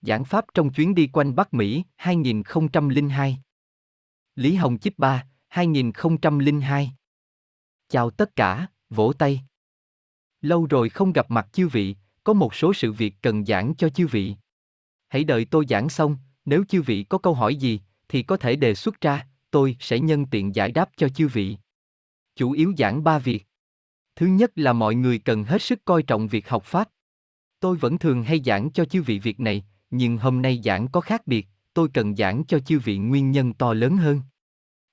Giảng Pháp trong chuyến đi quanh Bắc Mỹ 2002 Lý Hồng Chip 3 2002 Chào tất cả, vỗ tay. Lâu rồi không gặp mặt chư vị, có một số sự việc cần giảng cho chư vị. Hãy đợi tôi giảng xong, nếu chư vị có câu hỏi gì, thì có thể đề xuất ra, tôi sẽ nhân tiện giải đáp cho chư vị. Chủ yếu giảng ba việc. Thứ nhất là mọi người cần hết sức coi trọng việc học Pháp. Tôi vẫn thường hay giảng cho chư vị việc này, nhưng hôm nay giảng có khác biệt, tôi cần giảng cho chư vị nguyên nhân to lớn hơn.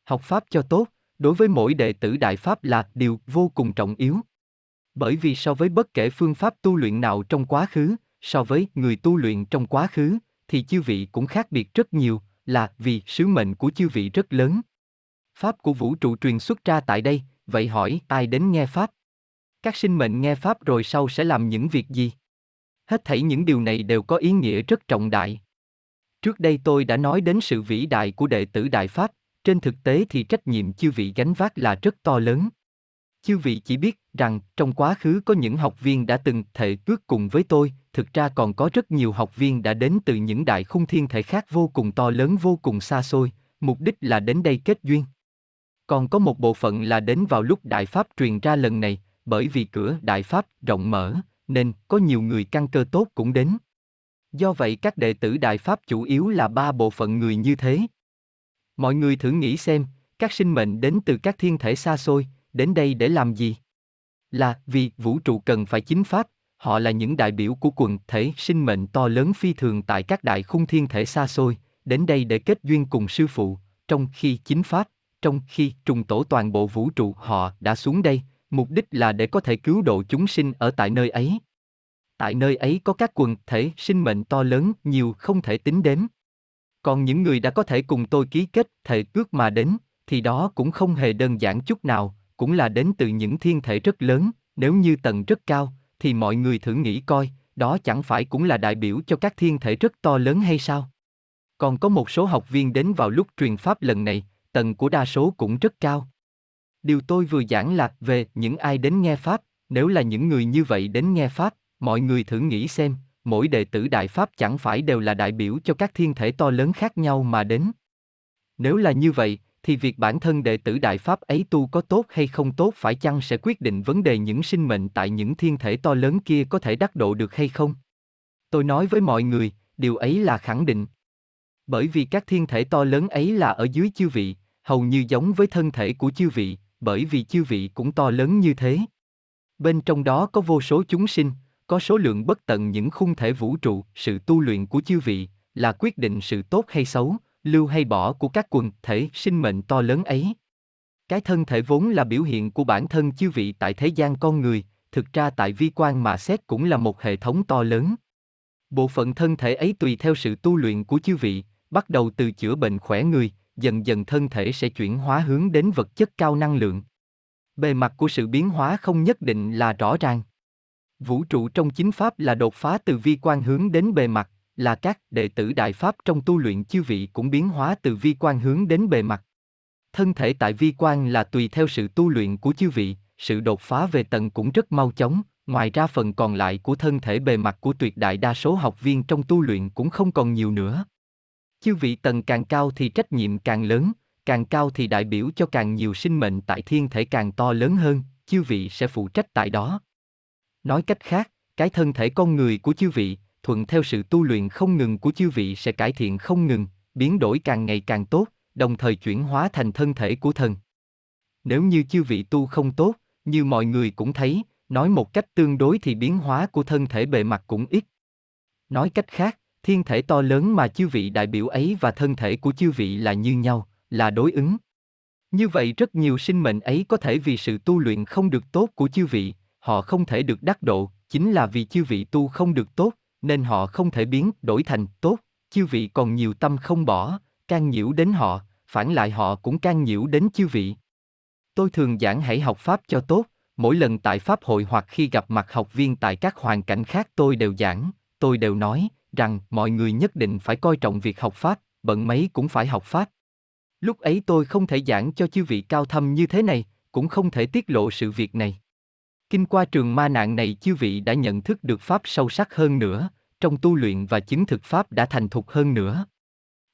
Học Pháp cho tốt, đối với mỗi đệ tử Đại Pháp là điều vô cùng trọng yếu. Bởi vì so với bất kể phương pháp tu luyện nào trong quá khứ, so với người tu luyện trong quá khứ, thì chư vị cũng khác biệt rất nhiều, là vì sứ mệnh của chư vị rất lớn. Pháp của vũ trụ truyền xuất ra tại đây, vậy hỏi ai đến nghe Pháp? Các sinh mệnh nghe Pháp rồi sau sẽ làm những việc gì? Hết thảy những điều này đều có ý nghĩa rất trọng đại. Trước đây tôi đã nói đến sự vĩ đại của đệ tử Đại Pháp, trên thực tế thì trách nhiệm chư vị gánh vác là rất to lớn. Chư vị chỉ biết rằng trong quá khứ có những học viên đã từng thể cước cùng với tôi, thực ra còn có rất nhiều học viên đã đến từ những đại khung thiên thể khác vô cùng to lớn vô cùng xa xôi, mục đích là đến đây kết duyên. Còn có một bộ phận là đến vào lúc Đại Pháp truyền ra lần này, bởi vì cửa Đại Pháp rộng mở, nên có nhiều người căn cơ tốt cũng đến. Do vậy các đệ tử Đại Pháp chủ yếu là ba bộ phận người như thế. Mọi người thử nghĩ xem, các sinh mệnh đến từ các thiên thể xa xôi, đến đây để làm gì? Là vì vũ trụ cần phải chính pháp, họ là những đại biểu của quần thể sinh mệnh to lớn phi thường tại các đại khung thiên thể xa xôi, đến đây để kết duyên cùng sư phụ, trong khi chính pháp, trong khi trùng tổ toàn bộ vũ trụ họ đã xuống đây, mục đích là để có thể cứu độ chúng sinh ở tại nơi ấy. Tại nơi ấy có các quần thể sinh mệnh to lớn nhiều không thể tính đếm. Còn những người đã có thể cùng tôi ký kết thể cước mà đến, thì đó cũng không hề đơn giản chút nào, cũng là đến từ những thiên thể rất lớn, nếu như tầng rất cao, thì mọi người thử nghĩ coi, đó chẳng phải cũng là đại biểu cho các thiên thể rất to lớn hay sao? Còn có một số học viên đến vào lúc truyền pháp lần này, tầng của đa số cũng rất cao. Điều tôi vừa giảng là về những ai đến nghe pháp, nếu là những người như vậy đến nghe pháp, mọi người thử nghĩ xem, mỗi đệ tử đại pháp chẳng phải đều là đại biểu cho các thiên thể to lớn khác nhau mà đến. Nếu là như vậy, thì việc bản thân đệ tử đại pháp ấy tu có tốt hay không tốt phải chăng sẽ quyết định vấn đề những sinh mệnh tại những thiên thể to lớn kia có thể đắc độ được hay không? Tôi nói với mọi người, điều ấy là khẳng định. Bởi vì các thiên thể to lớn ấy là ở dưới chư vị, hầu như giống với thân thể của chư vị, bởi vì chư vị cũng to lớn như thế. Bên trong đó có vô số chúng sinh, có số lượng bất tận những khung thể vũ trụ, sự tu luyện của chư vị là quyết định sự tốt hay xấu, lưu hay bỏ của các quần thể sinh mệnh to lớn ấy. Cái thân thể vốn là biểu hiện của bản thân chư vị tại thế gian con người, thực ra tại vi quan mà xét cũng là một hệ thống to lớn. Bộ phận thân thể ấy tùy theo sự tu luyện của chư vị, bắt đầu từ chữa bệnh khỏe người, dần dần thân thể sẽ chuyển hóa hướng đến vật chất cao năng lượng. Bề mặt của sự biến hóa không nhất định là rõ ràng. Vũ trụ trong chính pháp là đột phá từ vi quan hướng đến bề mặt, là các đệ tử đại pháp trong tu luyện chư vị cũng biến hóa từ vi quan hướng đến bề mặt. Thân thể tại vi quan là tùy theo sự tu luyện của chư vị, sự đột phá về tầng cũng rất mau chóng, ngoài ra phần còn lại của thân thể bề mặt của tuyệt đại đa số học viên trong tu luyện cũng không còn nhiều nữa. Chư vị tầng càng cao thì trách nhiệm càng lớn, càng cao thì đại biểu cho càng nhiều sinh mệnh tại thiên thể càng to lớn hơn, chư vị sẽ phụ trách tại đó. Nói cách khác, cái thân thể con người của chư vị, thuận theo sự tu luyện không ngừng của chư vị sẽ cải thiện không ngừng, biến đổi càng ngày càng tốt, đồng thời chuyển hóa thành thân thể của thần. Nếu như chư vị tu không tốt, như mọi người cũng thấy, nói một cách tương đối thì biến hóa của thân thể bề mặt cũng ít. Nói cách khác, thiên thể to lớn mà chư vị đại biểu ấy và thân thể của chư vị là như nhau, là đối ứng. Như vậy rất nhiều sinh mệnh ấy có thể vì sự tu luyện không được tốt của chư vị, họ không thể được đắc độ, chính là vì chư vị tu không được tốt, nên họ không thể biến đổi thành tốt, chư vị còn nhiều tâm không bỏ, can nhiễu đến họ, phản lại họ cũng can nhiễu đến chư vị. Tôi thường giảng hãy học Pháp cho tốt, mỗi lần tại Pháp hội hoặc khi gặp mặt học viên tại các hoàn cảnh khác tôi đều giảng, tôi đều nói rằng mọi người nhất định phải coi trọng việc học Pháp, bận mấy cũng phải học Pháp. Lúc ấy tôi không thể giảng cho chư vị cao thâm như thế này, cũng không thể tiết lộ sự việc này. Kinh qua trường ma nạn này chư vị đã nhận thức được Pháp sâu sắc hơn nữa, trong tu luyện và chứng thực pháp đã thành thục hơn nữa.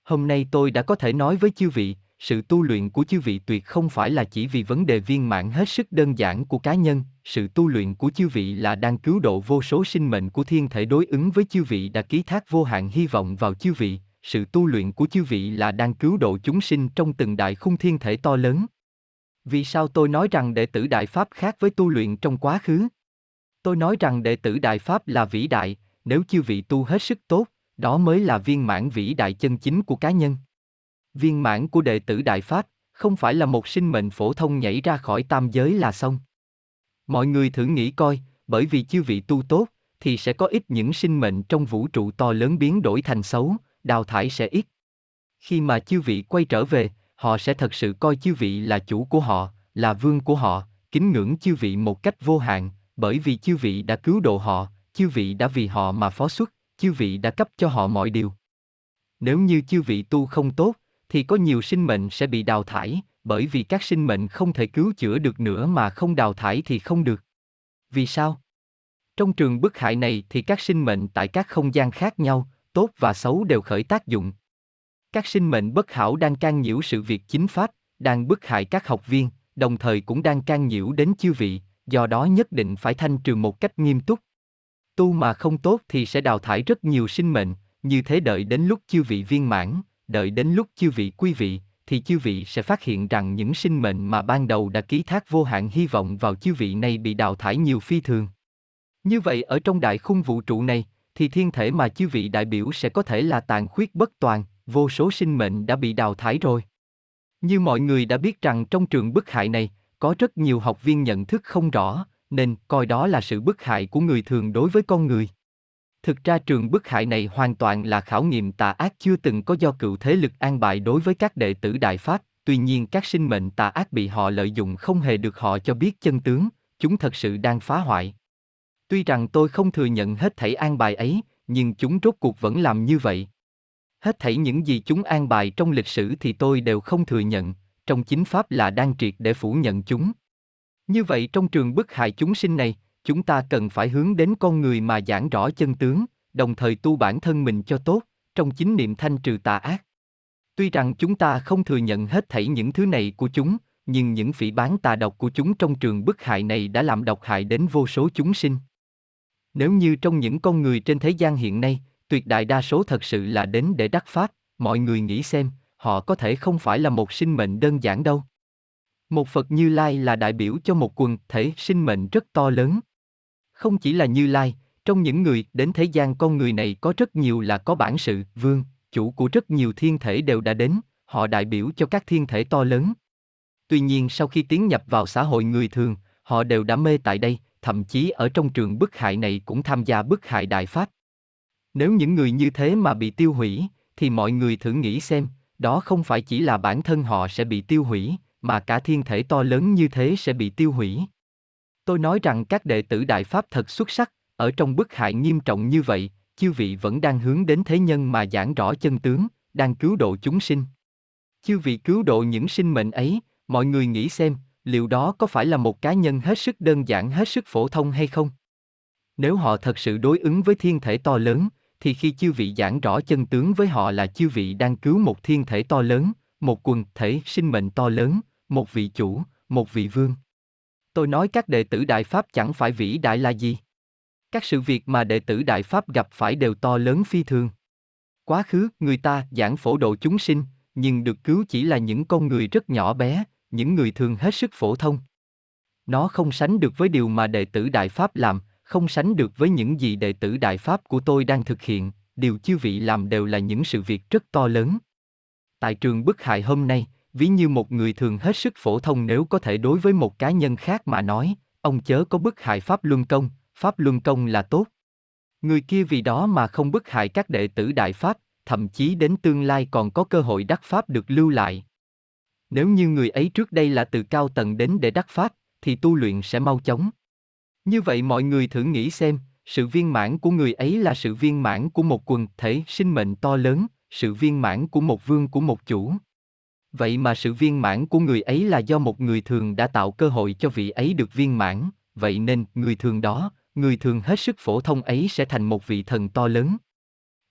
Hôm nay tôi đã có thể nói với chư vị, sự tu luyện của chư vị tuyệt không phải là chỉ vì vấn đề viên mãn hết sức đơn giản của cá nhân, sự tu luyện của chư vị là đang cứu độ vô số sinh mệnh của thiên thể đối ứng với chư vị đã ký thác vô hạn hy vọng vào chư vị, sự tu luyện của chư vị là đang cứu độ chúng sinh trong từng đại khung thiên thể to lớn. Vì sao tôi nói rằng đệ tử Đại Pháp khác với tu luyện trong quá khứ? Tôi nói rằng đệ tử Đại Pháp là vĩ đại, nếu chư vị tu hết sức tốt, đó mới là viên mãn vĩ đại chân chính của cá nhân. Viên mãn của đệ tử Đại Pháp, không phải là một sinh mệnh phổ thông nhảy ra khỏi tam giới là xong. Mọi người thử nghĩ coi, bởi vì chư vị tu tốt, thì sẽ có ít những sinh mệnh trong vũ trụ to lớn biến đổi thành xấu, đào thải sẽ ít. Khi mà chư vị quay trở về, họ sẽ thật sự coi chư vị là chủ của họ, là vương của họ, kính ngưỡng chư vị một cách vô hạn, bởi vì chư vị đã cứu độ họ, chư vị đã vì họ mà phó xuất, chư vị đã cấp cho họ mọi điều. Nếu như chư vị tu không tốt, thì có nhiều sinh mệnh sẽ bị đào thải, bởi vì các sinh mệnh không thể cứu chữa được nữa mà không đào thải thì không được. Vì sao? Trong trường bức hại này thì các sinh mệnh tại các không gian khác nhau, tốt và xấu đều khởi tác dụng. Các sinh mệnh bất hảo đang can nhiễu sự việc chính pháp, đang bức hại các học viên, đồng thời cũng đang can nhiễu đến chư vị, do đó nhất định phải thanh trừ một cách nghiêm túc. Tu mà không tốt thì sẽ đào thải rất nhiều sinh mệnh, như thế đợi đến lúc chư vị viên mãn, đợi đến lúc chư vị quy vị, thì chư vị sẽ phát hiện rằng những sinh mệnh mà ban đầu đã ký thác vô hạn hy vọng vào chư vị này bị đào thải nhiều phi thường. Như vậy ở trong đại khung vũ trụ này, thì thiên thể mà chư vị đại biểu sẽ có thể là tàn khuyết bất toàn, vô số sinh mệnh đã bị đào thải rồi. Như mọi người đã biết rằng trong trường bức hại này, có rất nhiều học viên nhận thức không rõ, nên coi đó là sự bức hại của người thường đối với con người. Thực ra trường bức hại này hoàn toàn là khảo nghiệm tà ác chưa từng có do cựu thế lực an bài đối với các đệ tử Đại Pháp, tuy nhiên các sinh mệnh tà ác bị họ lợi dụng không hề được họ cho biết chân tướng, chúng thật sự đang phá hoại. Tuy rằng tôi không thừa nhận hết thảy an bài ấy, nhưng chúng rốt cuộc vẫn làm như vậy. Hết thảy những gì chúng an bài trong lịch sử thì tôi đều không thừa nhận, trong chính pháp là đang triệt để phủ nhận chúng. Như vậy trong trường bức hại chúng sinh này, chúng ta cần phải hướng đến con người mà giảng rõ chân tướng, đồng thời tu bản thân mình cho tốt, trong chính niệm thanh trừ tà ác. Tuy rằng chúng ta không thừa nhận hết thảy những thứ này của chúng, nhưng những phỉ bán tà độc của chúng trong trường bức hại này đã làm độc hại đến vô số chúng sinh. Nếu như trong những con người trên thế gian hiện nay, tuyệt đại đa số thật sự là đến để đắc pháp, mọi người nghĩ xem, họ có thể không phải là một sinh mệnh đơn giản đâu. Một Phật Như Lai là đại biểu cho một quần thể sinh mệnh rất to lớn. Không chỉ là Như Lai, trong những người đến thế gian con người này có rất nhiều là có bản sự, vương, chủ của rất nhiều thiên thể đều đã đến, họ đại biểu cho các thiên thể to lớn. Tuy nhiên sau khi tiến nhập vào xã hội người thường, họ đều đã mê tại đây, thậm chí ở trong trường bức hại này cũng tham gia bức hại đại pháp. Nếu những người như thế mà bị tiêu hủy, thì mọi người thử nghĩ xem, đó không phải chỉ là bản thân họ sẽ bị tiêu hủy, mà cả thiên thể to lớn như thế sẽ bị tiêu hủy. Tôi nói rằng các đệ tử Đại Pháp thật xuất sắc, ở trong bức hại nghiêm trọng như vậy, chư vị vẫn đang hướng đến thế nhân mà giảng rõ chân tướng, đang cứu độ chúng sinh. Chư vị cứu độ những sinh mệnh ấy, mọi người nghĩ xem, liệu đó có phải là một cá nhân hết sức đơn giản hết sức phổ thông hay không? Nếu họ thật sự đối ứng với thiên thể to lớn, thì khi chư vị giảng rõ chân tướng với họ là chư vị đang cứu một thiên thể to lớn, một quần thể sinh mệnh to lớn, một vị chủ, một vị vương. Tôi nói các đệ tử Đại Pháp chẳng phải vĩ đại là gì. Các sự việc mà đệ tử Đại Pháp gặp phải đều to lớn phi thường. Quá khứ, người ta giảng phổ độ chúng sinh, nhưng được cứu chỉ là những con người rất nhỏ bé, những người thường hết sức phổ thông. Nó không sánh được với điều mà đệ tử Đại Pháp làm, không sánh được với những gì đệ tử Đại Pháp của tôi đang thực hiện, điều chư vị làm đều là những sự việc rất to lớn. Tại trường bức hại hôm nay, ví như một người thường hết sức phổ thông nếu có thể đối với một cá nhân khác mà nói, ông chớ có bức hại Pháp Luân Công, Pháp Luân Công là tốt. Người kia vì đó mà không bức hại các đệ tử Đại Pháp, thậm chí đến tương lai còn có cơ hội đắc Pháp được lưu lại. Nếu như người ấy trước đây là từ cao tầng đến để đắc Pháp, thì tu luyện sẽ mau chóng. Như vậy mọi người thử nghĩ xem, sự viên mãn của người ấy là sự viên mãn của một quần thể sinh mệnh to lớn, sự viên mãn của một vương của một chủ. Vậy mà sự viên mãn của người ấy là do một người thường đã tạo cơ hội cho vị ấy được viên mãn, vậy nên người thường đó, người thường hết sức phổ thông ấy sẽ thành một vị thần to lớn.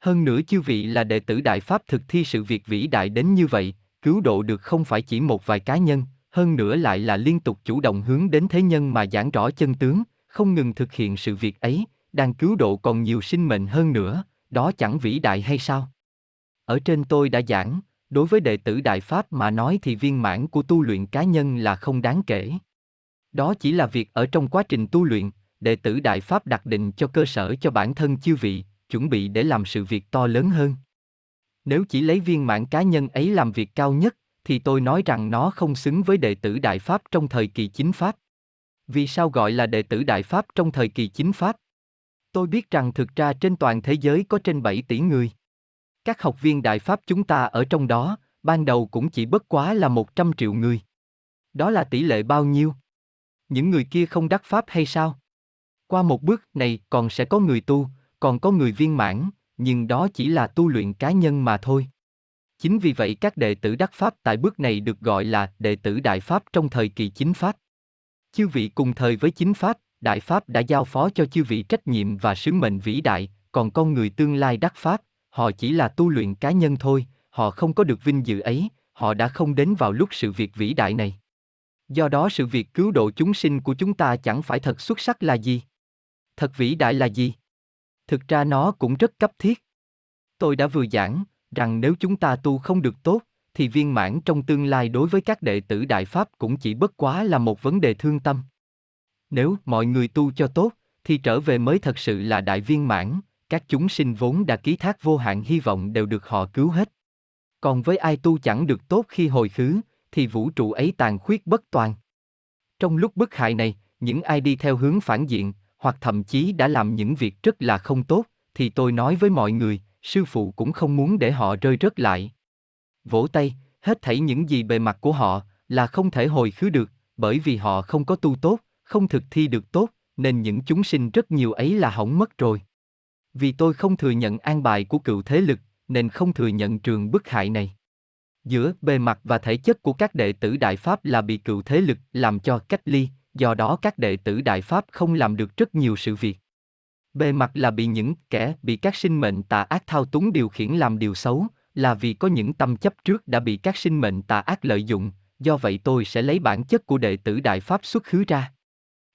Hơn nữa chư vị là đệ tử Đại Pháp thực thi sự việc vĩ đại đến như vậy, cứu độ được không phải chỉ một vài cá nhân, hơn nữa lại là liên tục chủ động hướng đến thế nhân mà giảng rõ chân tướng, không ngừng thực hiện sự việc ấy, đang cứu độ còn nhiều sinh mệnh hơn nữa, đó chẳng vĩ đại hay sao? Ở trên tôi đã giảng, đối với đệ tử Đại Pháp mà nói thì viên mãn của tu luyện cá nhân là không đáng kể. Đó chỉ là việc ở trong quá trình tu luyện, đệ tử Đại Pháp đặt định cho cơ sở cho bản thân chư vị, chuẩn bị để làm sự việc to lớn hơn. Nếu chỉ lấy viên mãn cá nhân ấy làm việc cao nhất, thì tôi nói rằng nó không xứng với đệ tử Đại Pháp trong thời kỳ chính Pháp. Vì sao gọi là đệ tử Đại Pháp trong thời kỳ chính Pháp? Tôi biết rằng thực ra trên toàn thế giới có trên 7 tỷ người. Các học viên Đại Pháp chúng ta ở trong đó, ban đầu cũng chỉ bất quá là 100 triệu người. Đó là tỷ lệ bao nhiêu? Những người kia không đắc Pháp hay sao? Qua một bước này còn sẽ có người tu, còn có người viên mãn, nhưng đó chỉ là tu luyện cá nhân mà thôi. Chính vì vậy các đệ tử đắc Pháp tại bước này được gọi là đệ tử Đại Pháp trong thời kỳ chính Pháp. Chư vị cùng thời với chính Pháp, Đại Pháp đã giao phó cho chư vị trách nhiệm và sứ mệnh vĩ đại, còn con người tương lai đắc Pháp, họ chỉ là tu luyện cá nhân thôi, họ không có được vinh dự ấy, họ đã không đến vào lúc sự việc vĩ đại này. Do đó sự việc cứu độ chúng sinh của chúng ta chẳng phải thật xuất sắc là gì? Thật vĩ đại là gì? Thực ra nó cũng rất cấp thiết. Tôi đã vừa giảng, rằng nếu chúng ta tu không được tốt, thì viên mãn trong tương lai đối với các đệ tử Đại Pháp cũng chỉ bất quá là một vấn đề thương tâm. Nếu mọi người tu cho tốt, thì trở về mới thật sự là đại viên mãn, các chúng sinh vốn đã ký thác vô hạn hy vọng đều được họ cứu hết. Còn với ai tu chẳng được tốt khi hồi khứ, thì vũ trụ ấy tàn khuyết bất toàn. Trong lúc bức hại này, những ai đi theo hướng phản diện, hoặc thậm chí đã làm những việc rất là không tốt, thì tôi nói với mọi người, sư phụ cũng không muốn để họ rơi rớt lại. Vỗ tay, hết thảy những gì bề mặt của họ là không thể hồi khứ được, bởi vì họ không có tu tốt, không thực thi được tốt, nên những chúng sinh rất nhiều ấy là hỏng mất rồi. Vì tôi không thừa nhận an bài của cựu thế lực, nên không thừa nhận trường bức hại này. Giữa bề mặt và thể chất của các đệ tử Đại Pháp là bị cựu thế lực làm cho cách ly, do đó các đệ tử Đại Pháp không làm được rất nhiều sự việc. Bề mặt là bị những kẻ bị các sinh mệnh tà ác thao túng điều khiển làm điều xấu, là vì có những tâm chấp trước đã bị các sinh mệnh tà ác lợi dụng, do vậy tôi sẽ lấy bản chất của đệ tử Đại Pháp xuất khứ ra.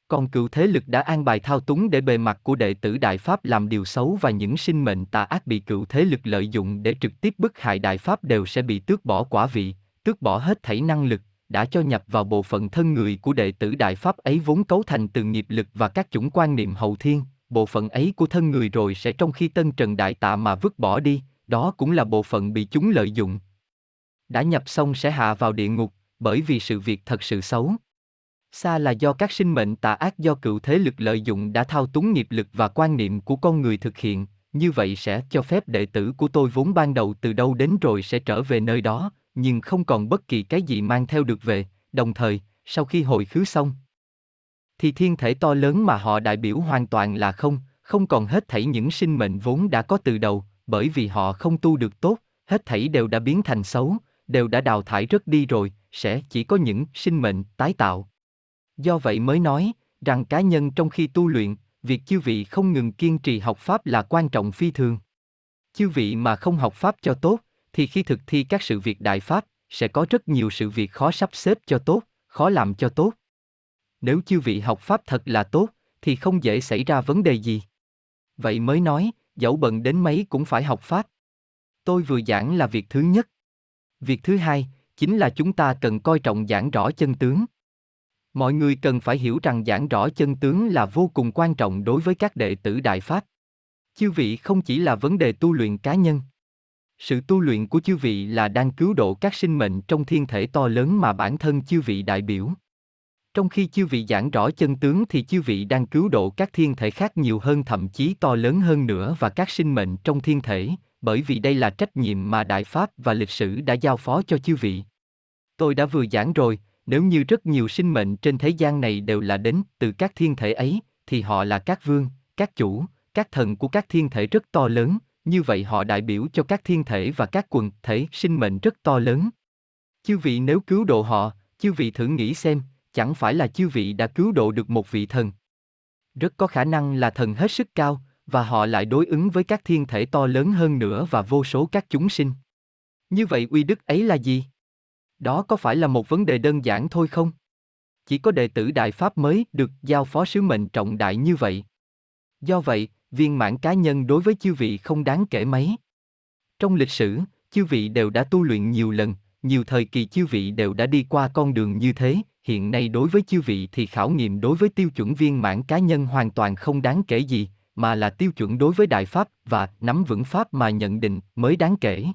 Còn cựu thế lực đã an bài thao túng để bề mặt của đệ tử Đại Pháp làm điều xấu và những sinh mệnh tà ác bị cựu thế lực lợi dụng để trực tiếp bức hại Đại Pháp đều sẽ bị tước bỏ quả vị, tước bỏ hết thảy năng lực, đã cho nhập vào bộ phận thân người của đệ tử Đại Pháp ấy vốn cấu thành từ nghiệp lực và các chủng quan niệm hậu thiên, bộ phận ấy của thân người rồi sẽ trong khi tân trần đại tạ mà vứt bỏ đi, đó cũng là bộ phận bị chúng lợi dụng. Đã nhập xong sẽ hạ vào địa ngục, bởi vì sự việc thật sự xấu. Xa là do các sinh mệnh tà ác do cựu thế lực lợi dụng đã thao túng nghiệp lực và quan niệm của con người thực hiện, như vậy sẽ cho phép đệ tử của tôi vốn ban đầu từ đâu đến rồi sẽ trở về nơi đó, nhưng không còn bất kỳ cái gì mang theo được về, đồng thời, sau khi hồi khứ xong, thì thiên thể to lớn mà họ đại biểu hoàn toàn là không, không còn hết thảy những sinh mệnh vốn đã có từ đầu, bởi vì họ không tu được tốt, hết thảy đều đã biến thành xấu, đều đã đào thải rất đi rồi, sẽ chỉ có những sinh mệnh tái tạo. Do vậy mới nói rằng cá nhân trong khi tu luyện, việc chư vị không ngừng kiên trì học pháp là quan trọng phi thường. Chư vị mà không học pháp cho tốt, thì khi thực thi các sự việc đại pháp, sẽ có rất nhiều sự việc khó sắp xếp cho tốt, khó làm cho tốt. Nếu chư vị học pháp thật là tốt, thì không dễ xảy ra vấn đề gì. Vậy mới nói, dẫu bận đến mấy cũng phải học pháp. Tôi vừa giảng là việc thứ nhất. Việc thứ hai, chính là chúng ta cần coi trọng giảng rõ chân tướng. Mọi người cần phải hiểu rằng giảng rõ chân tướng là vô cùng quan trọng đối với các đệ tử Đại Pháp. Chư vị không chỉ là vấn đề tu luyện cá nhân. Sự tu luyện của chư vị là đang cứu độ các sinh mệnh trong thiên thể to lớn mà bản thân chư vị đại biểu. Trong khi chư vị giảng rõ chân tướng thì chư vị đang cứu độ các thiên thể khác nhiều hơn thậm chí to lớn hơn nữa và các sinh mệnh trong thiên thể, bởi vì đây là trách nhiệm mà Đại Pháp và lịch sử đã giao phó cho chư vị. Tôi đã vừa giảng rồi, nếu như rất nhiều sinh mệnh trên thế gian này đều là đến từ các thiên thể ấy, thì họ là các vương, các chủ, các thần của các thiên thể rất to lớn, như vậy họ đại biểu cho các thiên thể và các quần thể sinh mệnh rất to lớn. Chư vị nếu cứu độ họ, chư vị thử nghĩ xem, chẳng phải là chư vị đã cứu độ được một vị thần. Rất có khả năng là thần hết sức cao, và họ lại đối ứng với các thiên thể to lớn hơn nữa và vô số các chúng sinh. Như vậy uy đức ấy là gì? Đó có phải là một vấn đề đơn giản thôi không? Chỉ có đệ tử Đại Pháp mới được giao phó sứ mệnh trọng đại như vậy. Do vậy, viên mãn cá nhân đối với chư vị không đáng kể mấy. Trong lịch sử, chư vị đều đã tu luyện nhiều lần, nhiều thời kỳ chư vị đều đã đi qua con đường như thế, hiện nay đối với chư vị thì khảo nghiệm đối với tiêu chuẩn viên mãn cá nhân hoàn toàn không đáng kể gì, mà là tiêu chuẩn đối với đại pháp và nắm vững pháp mà nhận định mới đáng kể.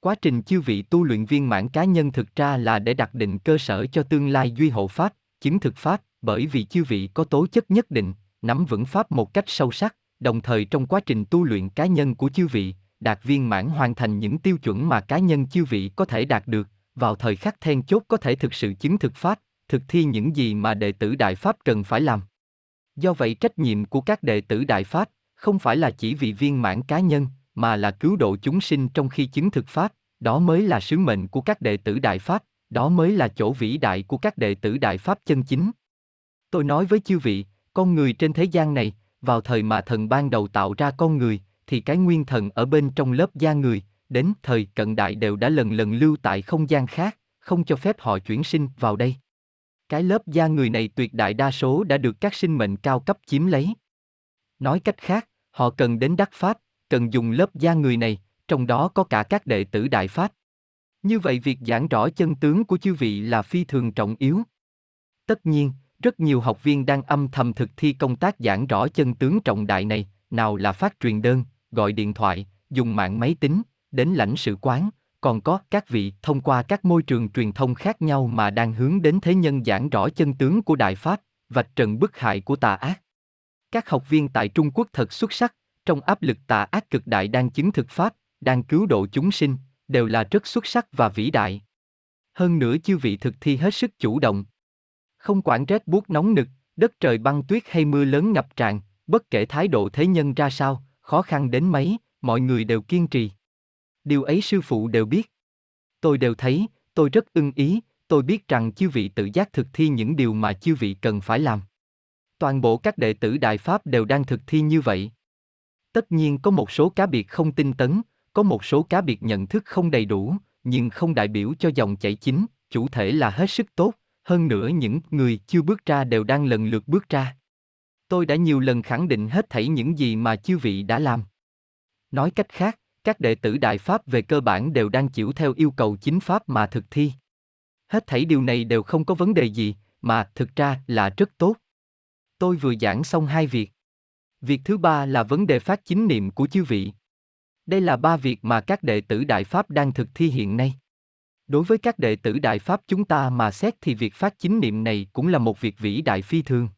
Quá trình chư vị tu luyện viên mãn cá nhân thực ra là để đặt định cơ sở cho tương lai duy hộ pháp, chứng thực pháp, bởi vì chư vị có tố chất nhất định, nắm vững pháp một cách sâu sắc, đồng thời trong quá trình tu luyện cá nhân của chư vị, đạt viên mãn hoàn thành những tiêu chuẩn mà cá nhân chư vị có thể đạt được, vào thời khắc then chốt có thể thực sự chứng thực pháp, thực thi những gì mà đệ tử Đại Pháp cần phải làm. Do vậy trách nhiệm của các đệ tử Đại Pháp không phải là chỉ vì viên mãn cá nhân, mà là cứu độ chúng sinh trong khi chứng thực Pháp, đó mới là sứ mệnh của các đệ tử Đại Pháp, đó mới là chỗ vĩ đại của các đệ tử Đại Pháp chân chính. Tôi nói với chư vị, con người trên thế gian này, vào thời mà thần ban đầu tạo ra con người, thì cái nguyên thần ở bên trong lớp da người, đến thời cận đại đều đã lần lần lưu tại không gian khác, không cho phép họ chuyển sinh vào đây. Cái lớp da người này tuyệt đại đa số đã được các sinh mệnh cao cấp chiếm lấy. Nói cách khác, họ cần đến đắc pháp, cần dùng lớp da người này, trong đó có cả các đệ tử đại pháp. Như vậy việc giảng rõ chân tướng của chư vị là phi thường trọng yếu. Tất nhiên, rất nhiều học viên đang âm thầm thực thi công tác giảng rõ chân tướng trọng đại này, nào là phát truyền đơn, gọi điện thoại, dùng mạng máy tính, đến lãnh sự quán, còn có các vị thông qua các môi trường truyền thông khác nhau mà đang hướng đến thế nhân giảng rõ chân tướng của Đại Pháp, vạch trần bức hại của tà ác. Các học viên tại Trung Quốc thật xuất sắc, trong áp lực tà ác cực đại đang chứng thực Pháp, đang cứu độ chúng sinh, đều là rất xuất sắc và vĩ đại. Hơn nữa chư vị thực thi hết sức chủ động. Không quản rét buốt nóng nực, đất trời băng tuyết hay mưa lớn ngập tràn, bất kể thái độ thế nhân ra sao, khó khăn đến mấy, mọi người đều kiên trì. Điều ấy sư phụ đều biết. Tôi đều thấy, tôi rất ưng ý, tôi biết rằng chư vị tự giác thực thi những điều mà chư vị cần phải làm. Toàn bộ các đệ tử Đại Pháp đều đang thực thi như vậy. Tất nhiên có một số cá biệt không tinh tấn, có một số cá biệt nhận thức không đầy đủ, nhưng không đại biểu cho dòng chảy chính, chủ thể là hết sức tốt, hơn nữa những người chưa bước ra đều đang lần lượt bước ra. Tôi đã nhiều lần khẳng định hết thảy những gì mà chư vị đã làm. Nói cách khác, các đệ tử Đại Pháp về cơ bản đều đang chịu theo yêu cầu chính Pháp mà thực thi. Hết thảy điều này đều không có vấn đề gì, mà thực ra là rất tốt. Tôi vừa giảng xong hai việc. Việc thứ ba là vấn đề phát chính niệm của chư vị. Đây là ba việc mà các đệ tử Đại Pháp đang thực thi hiện nay. Đối với các đệ tử Đại Pháp chúng ta mà xét thì việc phát chính niệm này cũng là một việc vĩ đại phi thường.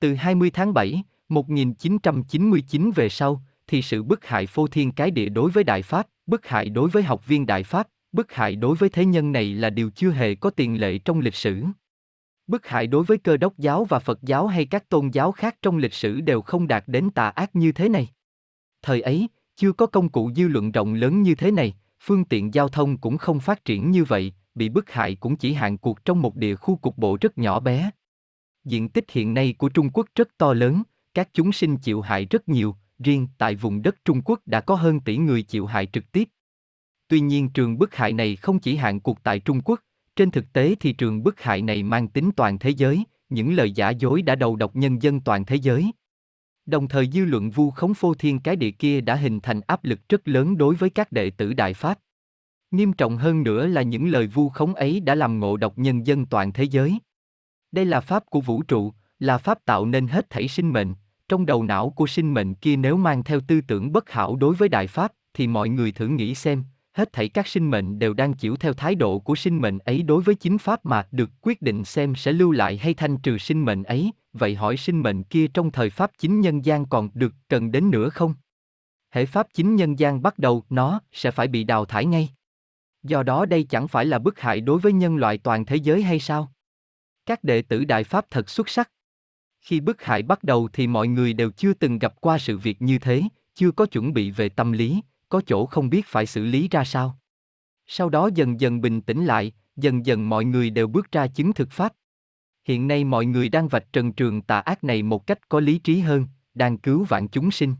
Từ 20 tháng 7, 1999 về sau, thì sự bức hại phô thiên cái địa đối với Đại Pháp, bức hại đối với học viên Đại Pháp, bức hại đối với thế nhân này là điều chưa hề có tiền lệ trong lịch sử. Bức hại đối với cơ đốc giáo và Phật giáo hay các tôn giáo khác trong lịch sử đều không đạt đến tà ác như thế này. Thời ấy, chưa có công cụ dư luận rộng lớn như thế này, phương tiện giao thông cũng không phát triển như vậy, bị bức hại cũng chỉ hạn cuộc trong một địa khu cục bộ rất nhỏ bé. Diện tích hiện nay của Trung Quốc rất to lớn, các chúng sinh chịu hại rất nhiều, riêng tại vùng đất Trung Quốc đã có hơn tỷ người chịu hại trực tiếp. Tuy nhiên trường bức hại này không chỉ hạn cuộc tại Trung Quốc, trên thực tế thì trường bức hại này mang tính toàn thế giới, những lời giả dối đã đầu độc nhân dân toàn thế giới. Đồng thời dư luận vu khống phô thiên cái địa kia đã hình thành áp lực rất lớn đối với các đệ tử Đại Pháp. Nghiêm trọng hơn nữa là những lời vu khống ấy đã làm ngộ độc nhân dân toàn thế giới. Đây là pháp của vũ trụ, là pháp tạo nên hết thảy sinh mệnh, trong đầu não của sinh mệnh kia nếu mang theo tư tưởng bất hảo đối với đại pháp, thì mọi người thử nghĩ xem, hết thảy các sinh mệnh đều đang chịu theo thái độ của sinh mệnh ấy đối với chính pháp mà được quyết định xem sẽ lưu lại hay thanh trừ sinh mệnh ấy, vậy hỏi sinh mệnh kia trong thời pháp chính nhân gian còn được cần đến nữa không? Hệ pháp chính nhân gian bắt đầu, nó sẽ phải bị đào thải ngay. Do đó đây chẳng phải là bức hại đối với nhân loại toàn thế giới hay sao? Các đệ tử Đại Pháp thật xuất sắc. Khi bức hại bắt đầu thì mọi người đều chưa từng gặp qua sự việc như thế, chưa có chuẩn bị về tâm lý, có chỗ không biết phải xử lý ra sao. Sau đó dần dần bình tĩnh lại, dần dần mọi người đều bước ra chứng thực pháp. Hiện nay mọi người đang vạch trần trường tà ác này một cách có lý trí hơn, đang cứu vạn chúng sinh.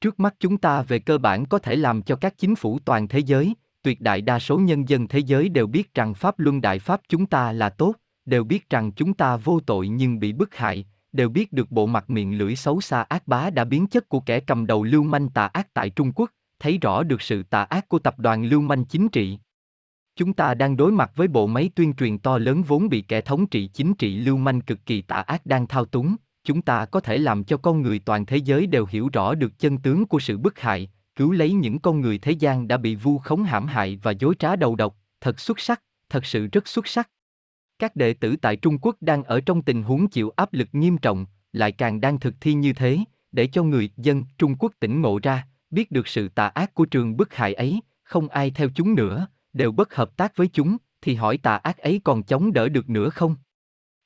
Trước mắt chúng ta về cơ bản có thể làm cho các chính phủ toàn thế giới, tuyệt đại đa số nhân dân thế giới đều biết rằng Pháp Luân Đại Pháp chúng ta là tốt, đều biết rằng chúng ta vô tội nhưng bị bức hại, đều biết được bộ mặt miệng lưỡi xấu xa ác bá đã biến chất của kẻ cầm đầu lưu manh tà ác tại Trung Quốc, thấy rõ được sự tà ác của tập đoàn lưu manh chính trị. Chúng ta đang đối mặt với bộ máy tuyên truyền to lớn vốn bị kẻ thống trị chính trị lưu manh cực kỳ tà ác đang thao túng, chúng ta có thể làm cho con người toàn thế giới đều hiểu rõ được chân tướng của sự bức hại, cứu lấy những con người thế gian đã bị vu khống hãm hại và dối trá đầu độc, thật xuất sắc, thật sự rất xuất sắc. Các đệ tử tại Trung Quốc đang ở trong tình huống chịu áp lực nghiêm trọng, lại càng đang thực thi như thế, để cho người dân Trung Quốc tỉnh ngộ ra, biết được sự tà ác của trường bức hại ấy, không ai theo chúng nữa, đều bất hợp tác với chúng, thì hỏi tà ác ấy còn chống đỡ được nữa không?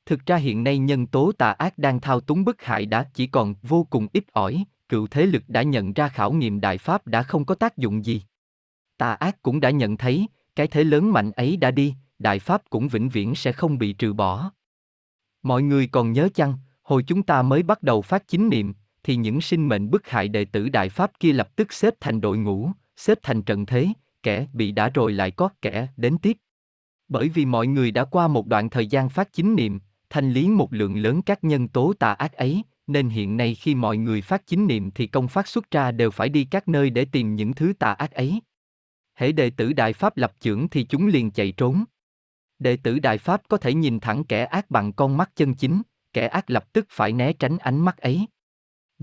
Thực ra hiện nay nhân tố tà ác đang thao túng bức hại đã chỉ còn vô cùng ít ỏi, cựu thế lực đã nhận ra khảo nghiệm đại pháp đã không có tác dụng gì. Tà ác cũng đã nhận thấy, cái thế lớn mạnh ấy đã đi, đại pháp cũng vĩnh viễn sẽ không bị trừ bỏ. Mọi người còn nhớ chăng, hồi chúng ta mới bắt đầu phát chính niệm, thì những sinh mệnh bức hại đệ tử đại pháp kia lập tức xếp thành đội ngũ, xếp thành trận thế, kẻ bị đã rồi lại có kẻ đến tiếp. Bởi vì mọi người đã qua một đoạn thời gian phát chính niệm, thanh lý một lượng lớn các nhân tố tà ác ấy, nên hiện nay khi mọi người phát chính niệm thì công phát xuất ra đều phải đi các nơi để tìm những thứ tà ác ấy. Hễ đệ tử Đại Pháp lập trưởng thì chúng liền chạy trốn. Đệ tử Đại Pháp có thể nhìn thẳng kẻ ác bằng con mắt chân chính, kẻ ác lập tức phải né tránh ánh mắt ấy.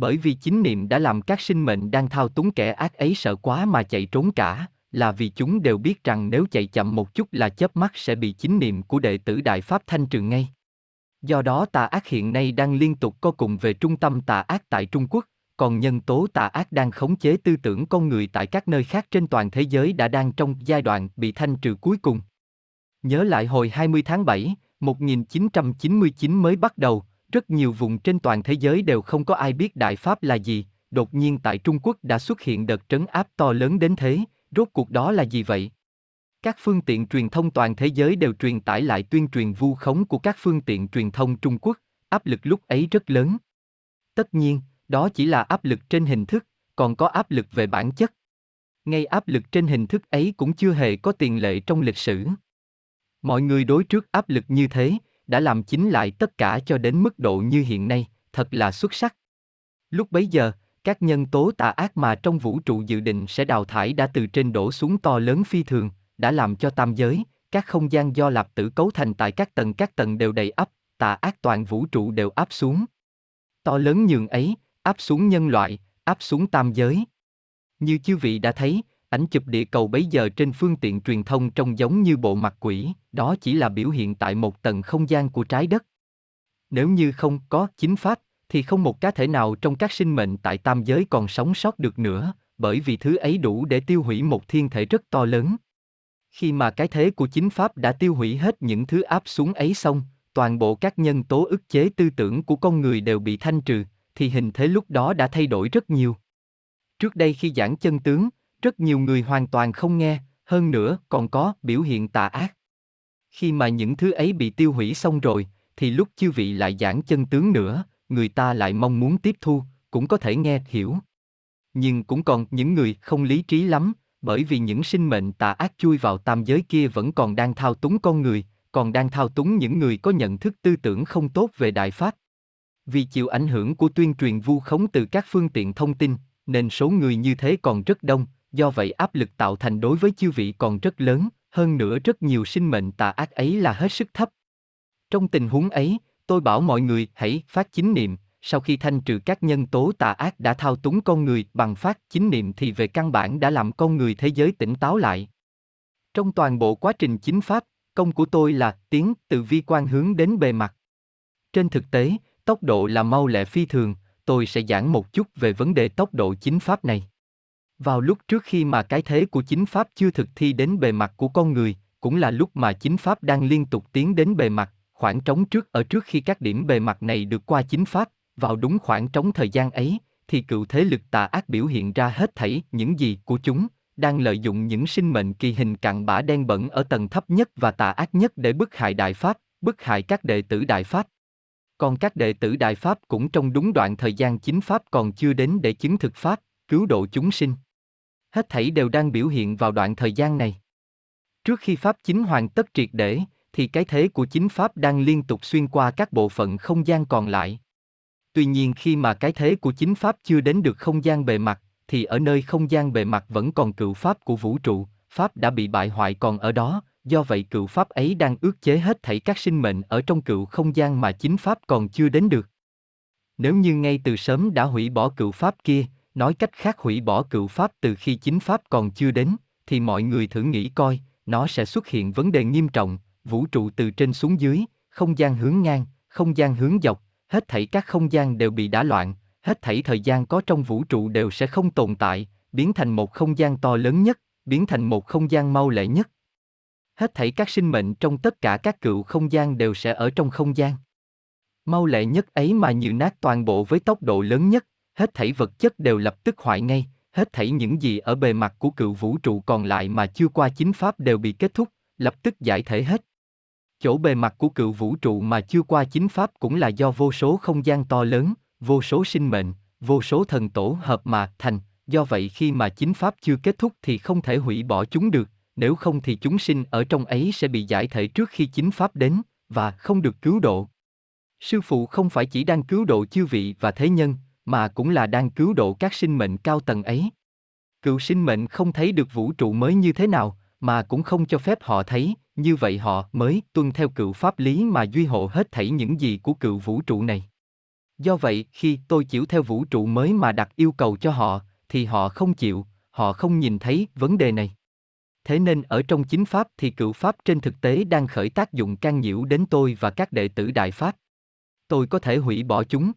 Bởi vì chính niệm đã làm các sinh mệnh đang thao túng kẻ ác ấy sợ quá mà chạy trốn cả, là vì chúng đều biết rằng nếu chạy chậm một chút là chớp mắt sẽ bị chính niệm của đệ tử Đại Pháp thanh trừ ngay. Do đó tà ác hiện nay đang liên tục co cùng về trung tâm tà ác tại Trung Quốc, còn nhân tố tà ác đang khống chế tư tưởng con người tại các nơi khác trên toàn thế giới đã đang trong giai đoạn bị thanh trừ cuối cùng. Nhớ lại hồi 20 tháng 7, 1999 mới bắt đầu, rất nhiều vùng trên toàn thế giới đều không có ai biết Đại Pháp là gì, đột nhiên tại Trung Quốc đã xuất hiện đợt trấn áp to lớn đến thế, rốt cuộc đó là gì vậy? Các phương tiện truyền thông toàn thế giới đều truyền tải lại tuyên truyền vu khống của các phương tiện truyền thông Trung Quốc, áp lực lúc ấy rất lớn. Tất nhiên, đó chỉ là áp lực trên hình thức, còn có áp lực về bản chất. Ngay áp lực trên hình thức ấy cũng chưa hề có tiền lệ trong lịch sử. Mọi người đối trước áp lực như thế, đã làm chính lại tất cả cho đến mức độ như hiện nay, thật là xuất sắc. Lúc bấy giờ, các nhân tố tà ác mà trong vũ trụ dự định sẽ đào thải đã từ trên đổ xuống to lớn phi thường, đã làm cho tam giới, các không gian do lạp tử cấu thành tại các tầng các tầng đều đầy ấp, tà ác toàn vũ trụ đều áp xuống. To lớn nhường ấy, áp xuống nhân loại, áp xuống tam giới. Như chư vị đã thấy, ảnh chụp địa cầu bấy giờ trên phương tiện truyền thông trông giống như bộ mặt quỷ, đó chỉ là biểu hiện tại một tầng không gian của trái đất. Nếu như không có chính pháp, thì không một cá thể nào trong các sinh mệnh tại tam giới còn sống sót được nữa, bởi vì thứ ấy đủ để tiêu hủy một thiên thể rất to lớn. Khi mà cái thế của chính pháp đã tiêu hủy hết những thứ áp xuống ấy xong, toàn bộ các nhân tố ức chế tư tưởng của con người đều bị thanh trừ, thì hình thế lúc đó đã thay đổi rất nhiều. Trước đây khi giảng chân tướng, rất nhiều người hoàn toàn không nghe, hơn nữa còn có biểu hiện tà ác. Khi mà những thứ ấy bị tiêu hủy xong rồi, thì lúc chư vị lại giảng chân tướng nữa, người ta lại mong muốn tiếp thu, cũng có thể nghe hiểu. Nhưng cũng còn những người không lý trí lắm, bởi vì những sinh mệnh tà ác chui vào tam giới kia vẫn còn đang thao túng con người, còn đang thao túng những người có nhận thức tư tưởng không tốt về đại pháp. Vì chịu ảnh hưởng của tuyên truyền vu khống từ các phương tiện thông tin, nên số người như thế còn rất đông, do vậy áp lực tạo thành đối với chư vị còn rất lớn, hơn nữa rất nhiều sinh mệnh tà ác ấy là hết sức thấp. Trong tình huống ấy, tôi bảo mọi người hãy phát chính niệm, sau khi thanh trừ các nhân tố tà ác đã thao túng con người bằng phát chính niệm thì về căn bản đã làm con người thế giới tỉnh táo lại. Trong toàn bộ quá trình chính pháp, công của tôi là tiến từ vi quan hướng đến bề mặt. Trên thực tế, tốc độ là mau lẹ phi thường, tôi sẽ giảng một chút về vấn đề tốc độ chính pháp này. Vào lúc trước khi mà cái thế của chính pháp chưa thực thi đến bề mặt của con người, cũng là lúc mà chính pháp đang liên tục tiến đến bề mặt, khoảng trống trước ở trước khi các điểm bề mặt này được qua chính pháp, vào đúng khoảng trống thời gian ấy, thì cựu thế lực tà ác biểu hiện ra hết thảy những gì của chúng, đang lợi dụng những sinh mệnh kỳ hình cặn bã đen bẩn ở tầng thấp nhất và tà ác nhất để bức hại đại pháp, bức hại các đệ tử Đại Pháp. Còn các đệ tử Đại Pháp cũng trong đúng đoạn thời gian chính Pháp còn chưa đến để chứng thực Pháp, cứu độ chúng sinh. Hết thảy đều đang biểu hiện vào đoạn thời gian này. Trước khi Pháp chính hoàn tất triệt để, thì cái thế của chính Pháp đang liên tục xuyên qua các bộ phận không gian còn lại. Tuy nhiên khi mà cái thế của chính Pháp chưa đến được không gian bề mặt, thì ở nơi không gian bề mặt vẫn còn cựu Pháp của vũ trụ, Pháp đã bị bại hoại còn ở đó, do vậy cựu Pháp ấy đang ước chế hết thảy các sinh mệnh ở trong cựu không gian mà chính Pháp còn chưa đến được. Nếu như ngay từ sớm đã hủy bỏ cựu Pháp kia, nói cách khác hủy bỏ cựu Pháp từ khi chính Pháp còn chưa đến, thì mọi người thử nghĩ coi, nó sẽ xuất hiện vấn đề nghiêm trọng, vũ trụ từ trên xuống dưới, không gian hướng ngang, không gian hướng dọc, hết thảy các không gian đều bị đả loạn, hết thảy thời gian có trong vũ trụ đều sẽ không tồn tại, biến thành một không gian to lớn nhất, biến thành một không gian mau lẹ nhất. Hết thảy các sinh mệnh trong tất cả các cựu không gian đều sẽ ở trong không gian. Mau lẹ nhất ấy mà như nát toàn bộ với tốc độ lớn nhất, hết thảy vật chất đều lập tức hoại ngay, hết thảy những gì ở bề mặt của cựu vũ trụ còn lại mà chưa qua chính pháp đều bị kết thúc, lập tức giải thể hết. Chỗ bề mặt của cựu vũ trụ mà chưa qua chính pháp cũng là do vô số không gian to lớn, vô số sinh mệnh, vô số thần tổ hợp mà thành, do vậy khi mà chính pháp chưa kết thúc thì không thể hủy bỏ chúng được, nếu không thì chúng sinh ở trong ấy sẽ bị giải thể trước khi chính pháp đến, và không được cứu độ. Sư phụ không phải chỉ đang cứu độ chư vị và thế nhân, mà cũng là đang cứu độ các sinh mệnh cao tầng ấy. Cựu sinh mệnh không thấy được vũ trụ mới như thế nào, mà cũng không cho phép họ thấy, như vậy họ mới tuân theo cựu pháp lý mà duy hộ hết thảy những gì của cựu vũ trụ này. Do vậy, khi tôi chịu theo vũ trụ mới mà đặt yêu cầu cho họ, thì họ không chịu, họ không nhìn thấy vấn đề này. Thế nên ở trong chính pháp thì cựu pháp trên thực tế đang khởi tác dụng can nhiễu đến tôi và các đệ tử đại pháp. Tôi có thể hủy bỏ chúng.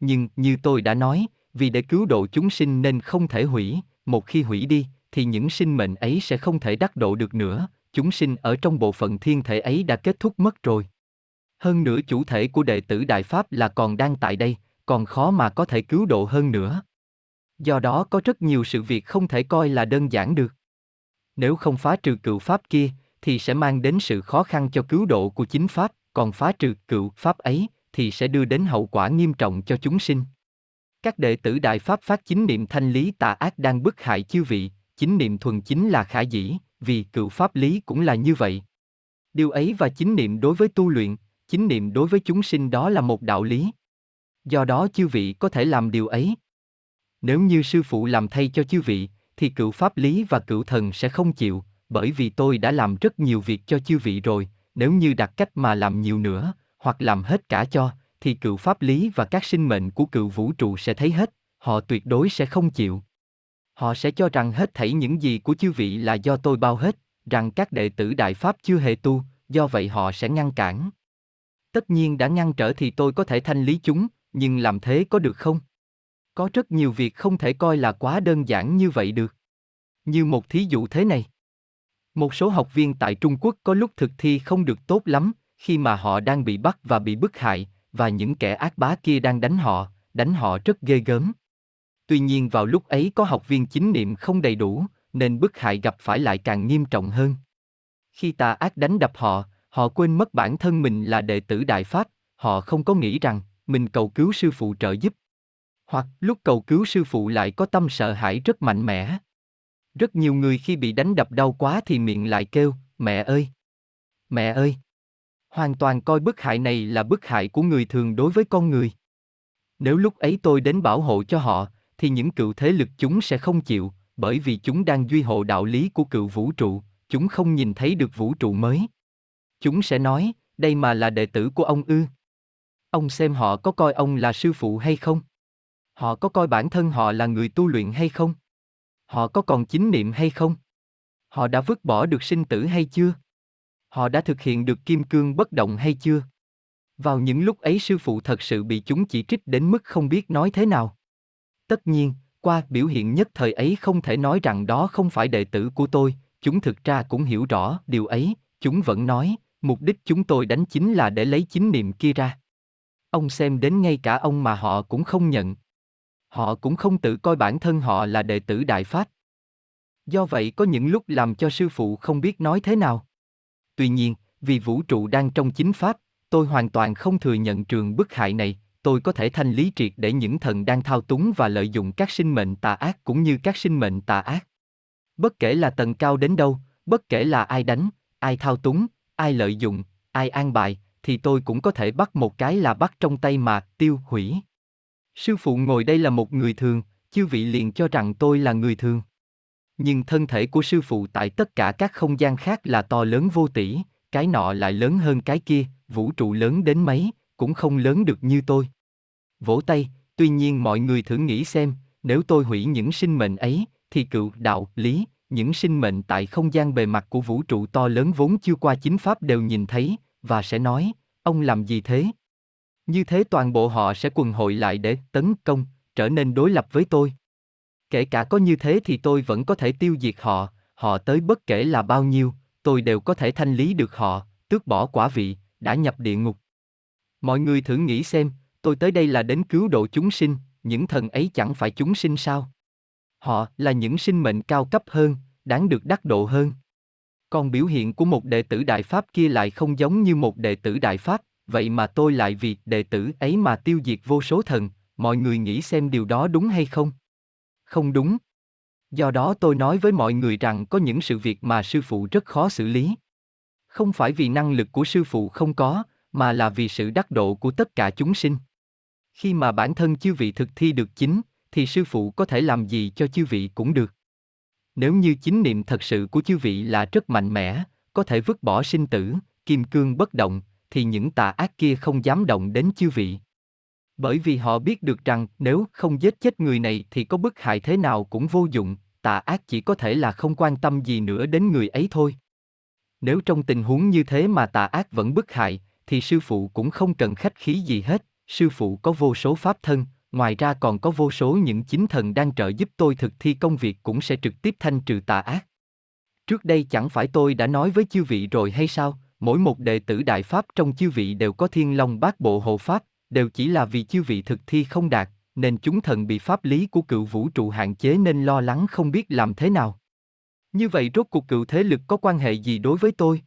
Nhưng như tôi đã nói, vì để cứu độ chúng sinh nên không thể hủy, một khi hủy đi, thì những sinh mệnh ấy sẽ không thể đắc độ được nữa, chúng sinh ở trong bộ phận thiên thể ấy đã kết thúc mất rồi. Hơn nữa chủ thể của đệ tử Đại Pháp là còn đang tại đây, còn khó mà có thể cứu độ hơn nữa. Do đó có rất nhiều sự việc không thể coi là đơn giản được. Nếu không phá trừ cựu Pháp kia, thì sẽ mang đến sự khó khăn cho cứu độ của chính Pháp, còn phá trừ cựu Pháp ấy, thì sẽ đưa đến hậu quả nghiêm trọng cho chúng sinh. Các đệ tử Đại Pháp phát chính niệm thanh lý tà ác đang bức hại chư vị, chính niệm thuần chính là khả dĩ, vì cựu Pháp lý cũng là như vậy. Điều ấy và chính niệm đối với tu luyện, chính niệm đối với chúng sinh đó là một đạo lý. Do đó chư vị có thể làm điều ấy. Nếu như sư phụ làm thay cho chư vị, thì cựu pháp lý và cựu thần sẽ không chịu, bởi vì tôi đã làm rất nhiều việc cho chư vị rồi, nếu như đặt cách mà làm nhiều nữa, hoặc làm hết cả cho, thì cựu pháp lý và các sinh mệnh của cựu vũ trụ sẽ thấy hết, họ tuyệt đối sẽ không chịu. Họ sẽ cho rằng hết thảy những gì của chư vị là do tôi bao hết, rằng các đệ tử Đại Pháp chưa hề tu, do vậy họ sẽ ngăn cản. Tất nhiên đã ngăn trở thì tôi có thể thanh lý chúng, nhưng làm thế có được không? Có rất nhiều việc không thể coi là quá đơn giản như vậy được. Như một thí dụ thế này. Một số học viên tại Trung Quốc có lúc thực thi không được tốt lắm, khi mà họ đang bị bắt và bị bức hại, và những kẻ ác bá kia đang đánh họ, đánh họ rất ghê gớm. Tuy nhiên vào lúc ấy có học viên chính niệm không đầy đủ, nên bức hại gặp phải lại càng nghiêm trọng hơn. Khi tà ác đánh đập họ, họ quên mất bản thân mình là đệ tử Đại Pháp, họ không có nghĩ rằng mình cầu cứu sư phụ trợ giúp. Hoặc lúc cầu cứu sư phụ lại có tâm sợ hãi rất mạnh mẽ. Rất nhiều người khi bị đánh đập đau quá thì miệng lại kêu, mẹ ơi! Mẹ ơi! Hoàn toàn coi bức hại này là bức hại của người thường đối với con người. Nếu lúc ấy tôi đến bảo hộ cho họ, thì những cựu thế lực chúng sẽ không chịu, bởi vì chúng đang duy hộ đạo lý của cựu vũ trụ, chúng không nhìn thấy được vũ trụ mới. Chúng sẽ nói, đây mà là đệ tử của ông ư. Ông xem họ có coi ông là sư phụ hay không? Họ có coi bản thân họ là người tu luyện hay không? Họ có còn chính niệm hay không? Họ đã vứt bỏ được sinh tử hay chưa? Họ đã thực hiện được kim cương bất động hay chưa? Vào những lúc ấy sư phụ thật sự bị chúng chỉ trích đến mức không biết nói thế nào. Tất nhiên, qua biểu hiện nhất thời ấy không thể nói rằng đó không phải đệ tử của tôi, chúng thực ra cũng hiểu rõ điều ấy, chúng vẫn nói, mục đích chúng tôi đánh chính là để lấy chính niệm kia ra. Ông xem đến ngay cả ông mà họ cũng không nhận. Họ cũng không tự coi bản thân họ là đệ tử Đại Pháp. Do vậy có những lúc làm cho sư phụ không biết nói thế nào. Tuy nhiên, vì vũ trụ đang trong chính pháp, tôi hoàn toàn không thừa nhận trường bức hại này, tôi có thể thanh lý triệt để những thần đang thao túng và lợi dụng các sinh mệnh tà ác cũng như các sinh mệnh tà ác. Bất kể là tầng cao đến đâu, bất kể là ai đánh, ai thao túng, ai lợi dụng, ai an bài, thì tôi cũng có thể bắt một cái là bắt trong tay mà tiêu hủy. Sư phụ ngồi đây là một người thường, chư vị liền cho rằng tôi là người thường. Nhưng thân thể của sư phụ tại tất cả các không gian khác là to lớn vô tỷ, cái nọ lại lớn hơn cái kia, vũ trụ lớn đến mấy, cũng không lớn được như tôi. Vỗ tay, tuy nhiên mọi người thử nghĩ xem, nếu tôi hủy những sinh mệnh ấy, thì cựu đạo, lý, những sinh mệnh tại không gian bề mặt của vũ trụ to lớn vốn chưa qua chính pháp đều nhìn thấy, và sẽ nói, ông làm gì thế? Như thế toàn bộ họ sẽ quần hội lại để tấn công, trở nên đối lập với tôi. Kể cả có như thế thì tôi vẫn có thể tiêu diệt họ, họ tới bất kể là bao nhiêu, tôi đều có thể thanh lý được họ, tước bỏ quả vị, đã nhập địa ngục. Mọi người thử nghĩ xem, tôi tới đây là đến cứu độ chúng sinh, những thần ấy chẳng phải chúng sinh sao? Họ là những sinh mệnh cao cấp hơn, đáng được đắc độ hơn. Còn biểu hiện của một đệ tử Đại Pháp kia lại không giống như một đệ tử Đại Pháp, vậy mà tôi lại vì đệ tử ấy mà tiêu diệt vô số thần, mọi người nghĩ xem điều đó đúng hay không? Không đúng. Do đó tôi nói với mọi người rằng có những sự việc mà sư phụ rất khó xử lý. Không phải vì năng lực của sư phụ không có, mà là vì sự đắc độ của tất cả chúng sinh. Khi mà bản thân chư vị thực thi được chính, thì sư phụ có thể làm gì cho chư vị cũng được. Nếu như chính niệm thật sự của chư vị là rất mạnh mẽ, có thể vứt bỏ sinh tử, kim cương bất động, thì những tà ác kia không dám động đến chư vị. Bởi vì họ biết được rằng nếu không giết chết người này thì có bức hại thế nào cũng vô dụng, tà ác chỉ có thể là không quan tâm gì nữa đến người ấy thôi. Nếu trong tình huống như thế mà tà ác vẫn bức hại, thì sư phụ cũng không cần khách khí gì hết, sư phụ có vô số pháp thân, ngoài ra còn có vô số những chính thần đang trợ giúp tôi thực thi công việc cũng sẽ trực tiếp thanh trừ tà ác. Trước đây chẳng phải tôi đã nói với chư vị rồi hay sao, mỗi một đệ tử đại pháp trong chư vị đều có thiên long bát bộ hộ pháp, đều chỉ là vì chư vị thực thi không đạt, nên chúng thần bị pháp lý của cựu vũ trụ hạn chế nên lo lắng không biết làm thế nào. Như vậy rốt cuộc cựu thế lực có quan hệ gì đối với tôi?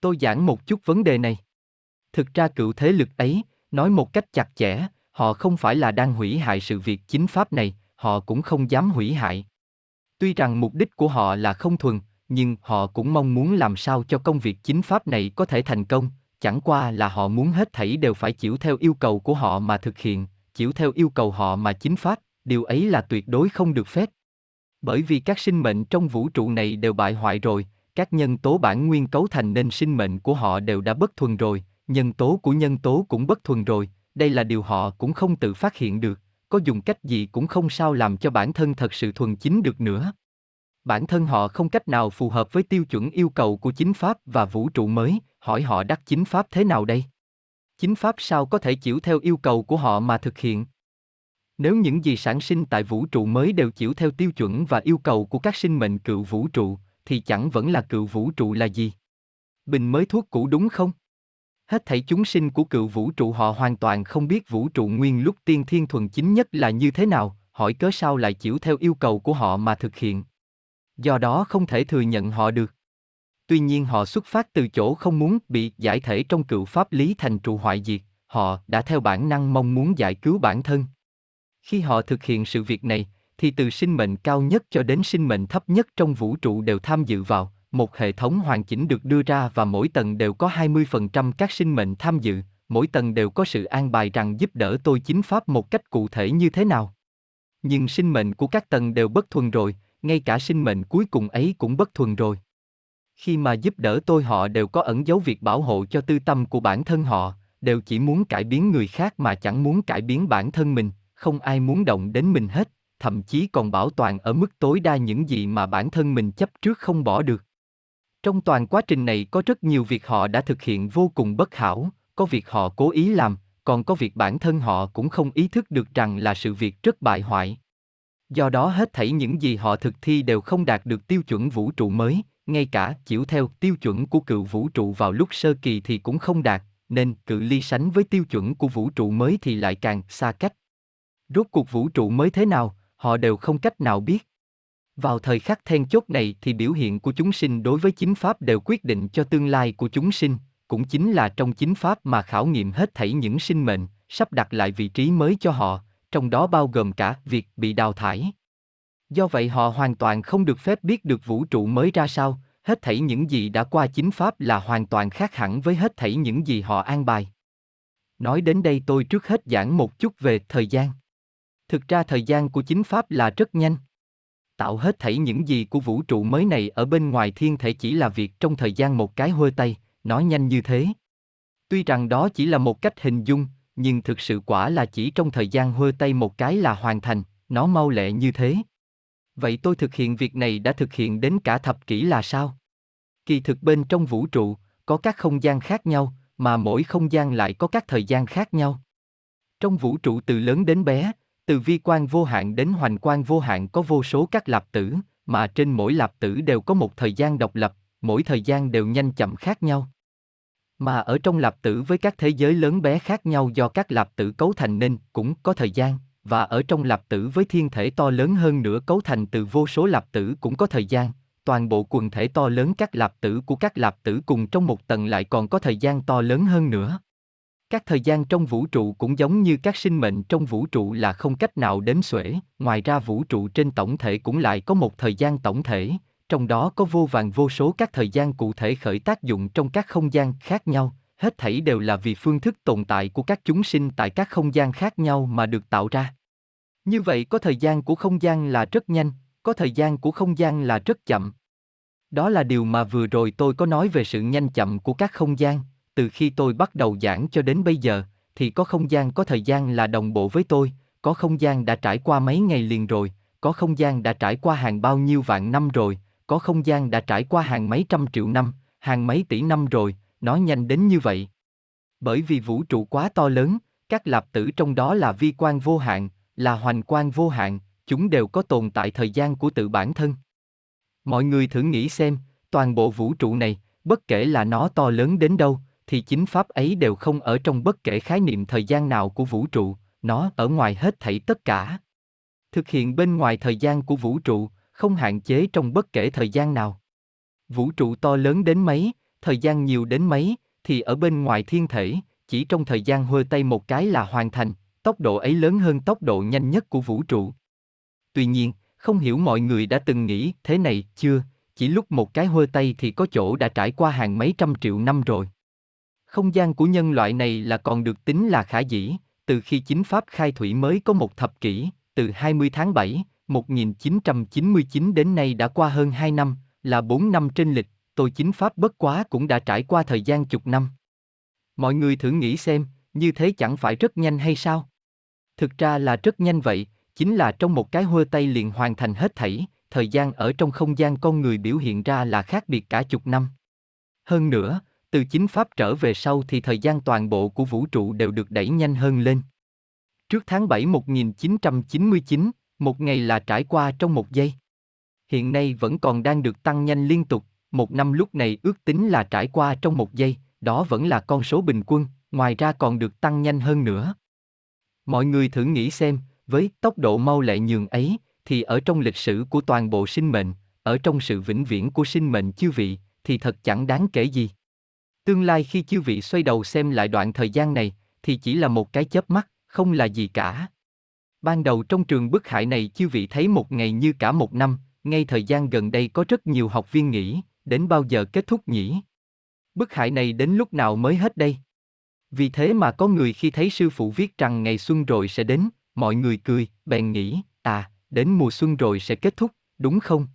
Tôi giảng một chút vấn đề này. Thực ra cựu thế lực ấy, nói một cách chặt chẽ, họ không phải là đang hủy hại sự việc chính pháp này, họ cũng không dám hủy hại. Tuy rằng mục đích của họ là không thuần, nhưng họ cũng mong muốn làm sao cho công việc chính pháp này có thể thành công, chẳng qua là họ muốn hết thảy đều phải chịu theo yêu cầu của họ mà thực hiện, chịu theo yêu cầu họ mà chính pháp, điều ấy là tuyệt đối không được phép. Bởi vì các sinh mệnh trong vũ trụ này đều bại hoại rồi, các nhân tố bản nguyên cấu thành nên sinh mệnh của họ đều đã bất thuần rồi, nhân tố của nhân tố cũng bất thuần rồi, đây là điều họ cũng không tự phát hiện được, có dùng cách gì cũng không sao làm cho bản thân thật sự thuần chính được nữa. Bản thân họ không cách nào phù hợp với tiêu chuẩn yêu cầu của chính pháp và vũ trụ mới, hỏi họ đắc chính pháp thế nào đây? Chính pháp sao có thể chịu theo yêu cầu của họ mà thực hiện? Nếu những gì sản sinh tại vũ trụ mới đều chịu theo tiêu chuẩn và yêu cầu của các sinh mệnh cựu vũ trụ, thì chẳng vẫn là cựu vũ trụ là gì? Bình mới thuốc cũ đúng không? Hết thảy chúng sinh của cựu vũ trụ họ hoàn toàn không biết vũ trụ nguyên lúc tiên thiên thuần chính nhất là như thế nào, hỏi cớ sao lại chịu theo yêu cầu của họ mà thực hiện. Do đó không thể thừa nhận họ được. Tuy nhiên họ xuất phát từ chỗ không muốn bị giải thể trong cựu pháp lý thành trụ hoại diệt, họ đã theo bản năng mong muốn giải cứu bản thân. Khi họ thực hiện sự việc này, thì từ sinh mệnh cao nhất cho đến sinh mệnh thấp nhất trong vũ trụ đều tham dự vào, một hệ thống hoàn chỉnh được đưa ra và mỗi tầng đều có 20% các sinh mệnh tham dự, mỗi tầng đều có sự an bài rằng giúp đỡ tôi chính pháp một cách cụ thể như thế nào. Nhưng sinh mệnh của các tầng đều bất thuần rồi, ngay cả sinh mệnh cuối cùng ấy cũng bất thuần rồi. Khi mà giúp đỡ tôi họ đều có ẩn dấu việc bảo hộ cho tư tâm của bản thân họ, đều chỉ muốn cải biến người khác mà chẳng muốn cải biến bản thân mình, không ai muốn động đến mình hết, thậm chí còn bảo toàn ở mức tối đa những gì mà bản thân mình chấp trước không bỏ được. Trong toàn quá trình này có rất nhiều việc họ đã thực hiện vô cùng bất hảo, có việc họ cố ý làm, còn có việc bản thân họ cũng không ý thức được rằng là sự việc rất bại hoại. Do đó hết thảy những gì họ thực thi đều không đạt được tiêu chuẩn vũ trụ mới, ngay cả chịu theo tiêu chuẩn của cựu vũ trụ vào lúc sơ kỳ thì cũng không đạt, nên cự ly sánh với tiêu chuẩn của vũ trụ mới thì lại càng xa cách. Rốt cuộc vũ trụ mới thế nào, họ đều không cách nào biết. Vào thời khắc then chốt này thì biểu hiện của chúng sinh đối với chính pháp đều quyết định cho tương lai của chúng sinh, cũng chính là trong chính pháp mà khảo nghiệm hết thảy những sinh mệnh, sắp đặt lại vị trí mới cho họ, trong đó bao gồm cả việc bị đào thải. Do vậy họ hoàn toàn không được phép biết được vũ trụ mới ra sao, hết thảy những gì đã qua chính pháp là hoàn toàn khác hẳn với hết thảy những gì họ an bài. Nói đến đây tôi trước hết giảng một chút về thời gian. Thực ra thời gian của chính pháp là rất nhanh. Tạo hết thảy những gì của vũ trụ mới này ở bên ngoài thiên thể chỉ là việc trong thời gian một cái hơi tay, nói nhanh như thế. Tuy rằng đó chỉ là một cách hình dung, nhưng thực sự quả là chỉ trong thời gian hơi tay một cái là hoàn thành, nó mau lẹ như thế. Vậy tôi thực hiện việc này đã thực hiện đến cả thập kỷ là sao? Kỳ thực bên trong vũ trụ, có các không gian khác nhau, mà mỗi không gian lại có các thời gian khác nhau. Trong vũ trụ từ lớn đến bé, từ vi quan vô hạn đến hoành quan vô hạn có vô số các lạp tử, mà trên mỗi lạp tử đều có một thời gian độc lập, mỗi thời gian đều nhanh chậm khác nhau. Mà ở trong lạp tử với các thế giới lớn bé khác nhau do các lạp tử cấu thành nên cũng có thời gian, và ở trong lạp tử với thiên thể to lớn hơn nữa cấu thành từ vô số lạp tử cũng có thời gian, toàn bộ quần thể to lớn các lạp tử của các lạp tử cùng trong một tầng lại còn có thời gian to lớn hơn nữa. Các thời gian trong vũ trụ cũng giống như các sinh mệnh trong vũ trụ là không cách nào đếm xuể, ngoài ra vũ trụ trên tổng thể cũng lại có một thời gian tổng thể, trong đó có vô vàng vô số các thời gian cụ thể khởi tác dụng trong các không gian khác nhau, hết thảy đều là vì phương thức tồn tại của các chúng sinh tại các không gian khác nhau mà được tạo ra. Như vậy có thời gian của không gian là rất nhanh, có thời gian của không gian là rất chậm. Đó là điều mà vừa rồi tôi có nói về sự nhanh chậm của các không gian, từ khi tôi bắt đầu giảng cho đến bây giờ, thì có không gian có thời gian là đồng bộ với tôi, có không gian đã trải qua mấy ngày liền rồi, có không gian đã trải qua hàng bao nhiêu vạn năm rồi, có không gian đã trải qua hàng mấy trăm triệu năm, hàng mấy tỷ năm rồi, nó nhanh đến như vậy. Bởi vì vũ trụ quá to lớn, các lạp tử trong đó là vi quan vô hạn, là hoành quan vô hạn, chúng đều có tồn tại thời gian của tự bản thân. Mọi người thử nghĩ xem, toàn bộ vũ trụ này, bất kể là nó to lớn đến đâu, thì chính pháp ấy đều không ở trong bất kể khái niệm thời gian nào của vũ trụ, nó ở ngoài hết thảy tất cả. Thực hiện bên ngoài thời gian của vũ trụ, không hạn chế trong bất kể thời gian nào. Vũ trụ to lớn đến mấy, thời gian nhiều đến mấy, thì ở bên ngoài thiên thể, chỉ trong thời gian hơ tay một cái là hoàn thành, tốc độ ấy lớn hơn tốc độ nhanh nhất của vũ trụ. Tuy nhiên, không hiểu mọi người đã từng nghĩ thế này chưa, chỉ lúc một cái hơ tay thì có chỗ đã trải qua hàng mấy trăm triệu năm rồi. Không gian của nhân loại này là còn được tính là khả dĩ, từ khi chính pháp khai thủy mới có một thập kỷ, từ 20 tháng 7, 1999 đến nay đã qua hơn 2 năm, là 4 năm trên lịch, tôi chính pháp bất quá cũng đã trải qua thời gian chục năm. Mọi người thử nghĩ xem, như thế chẳng phải rất nhanh hay sao? Thực ra là rất nhanh vậy, chính là trong một cái hơ tay liền hoàn thành hết thảy, thời gian ở trong không gian con người biểu hiện ra là khác biệt cả chục năm. Hơn nữa, từ chính pháp trở về sau thì thời gian toàn bộ của vũ trụ đều được đẩy nhanh hơn lên. Trước tháng 7 1999, một ngày là trải qua trong một giây. Hiện nay vẫn còn đang được tăng nhanh liên tục, một năm lúc này ước tính là trải qua trong một giây, đó vẫn là con số bình quân, ngoài ra còn được tăng nhanh hơn nữa. Mọi người thử nghĩ xem, với tốc độ mau lẹ nhường ấy, thì ở trong lịch sử của toàn bộ sinh mệnh, ở trong sự vĩnh viễn của sinh mệnh chư vị, thì thật chẳng đáng kể gì. Tương lai khi chư vị xoay đầu xem lại đoạn thời gian này, thì chỉ là một cái chớp mắt, không là gì cả. Ban đầu trong trường bức hại này chư vị thấy một ngày như cả một năm, ngay thời gian gần đây có rất nhiều học viên nghĩ, đến bao giờ kết thúc nhỉ? Bức hại này đến lúc nào mới hết đây? Vì thế mà có người khi thấy sư phụ viết rằng ngày xuân rồi sẽ đến, mọi người cười, bèn nghĩ, à, đến mùa xuân rồi sẽ kết thúc, đúng không?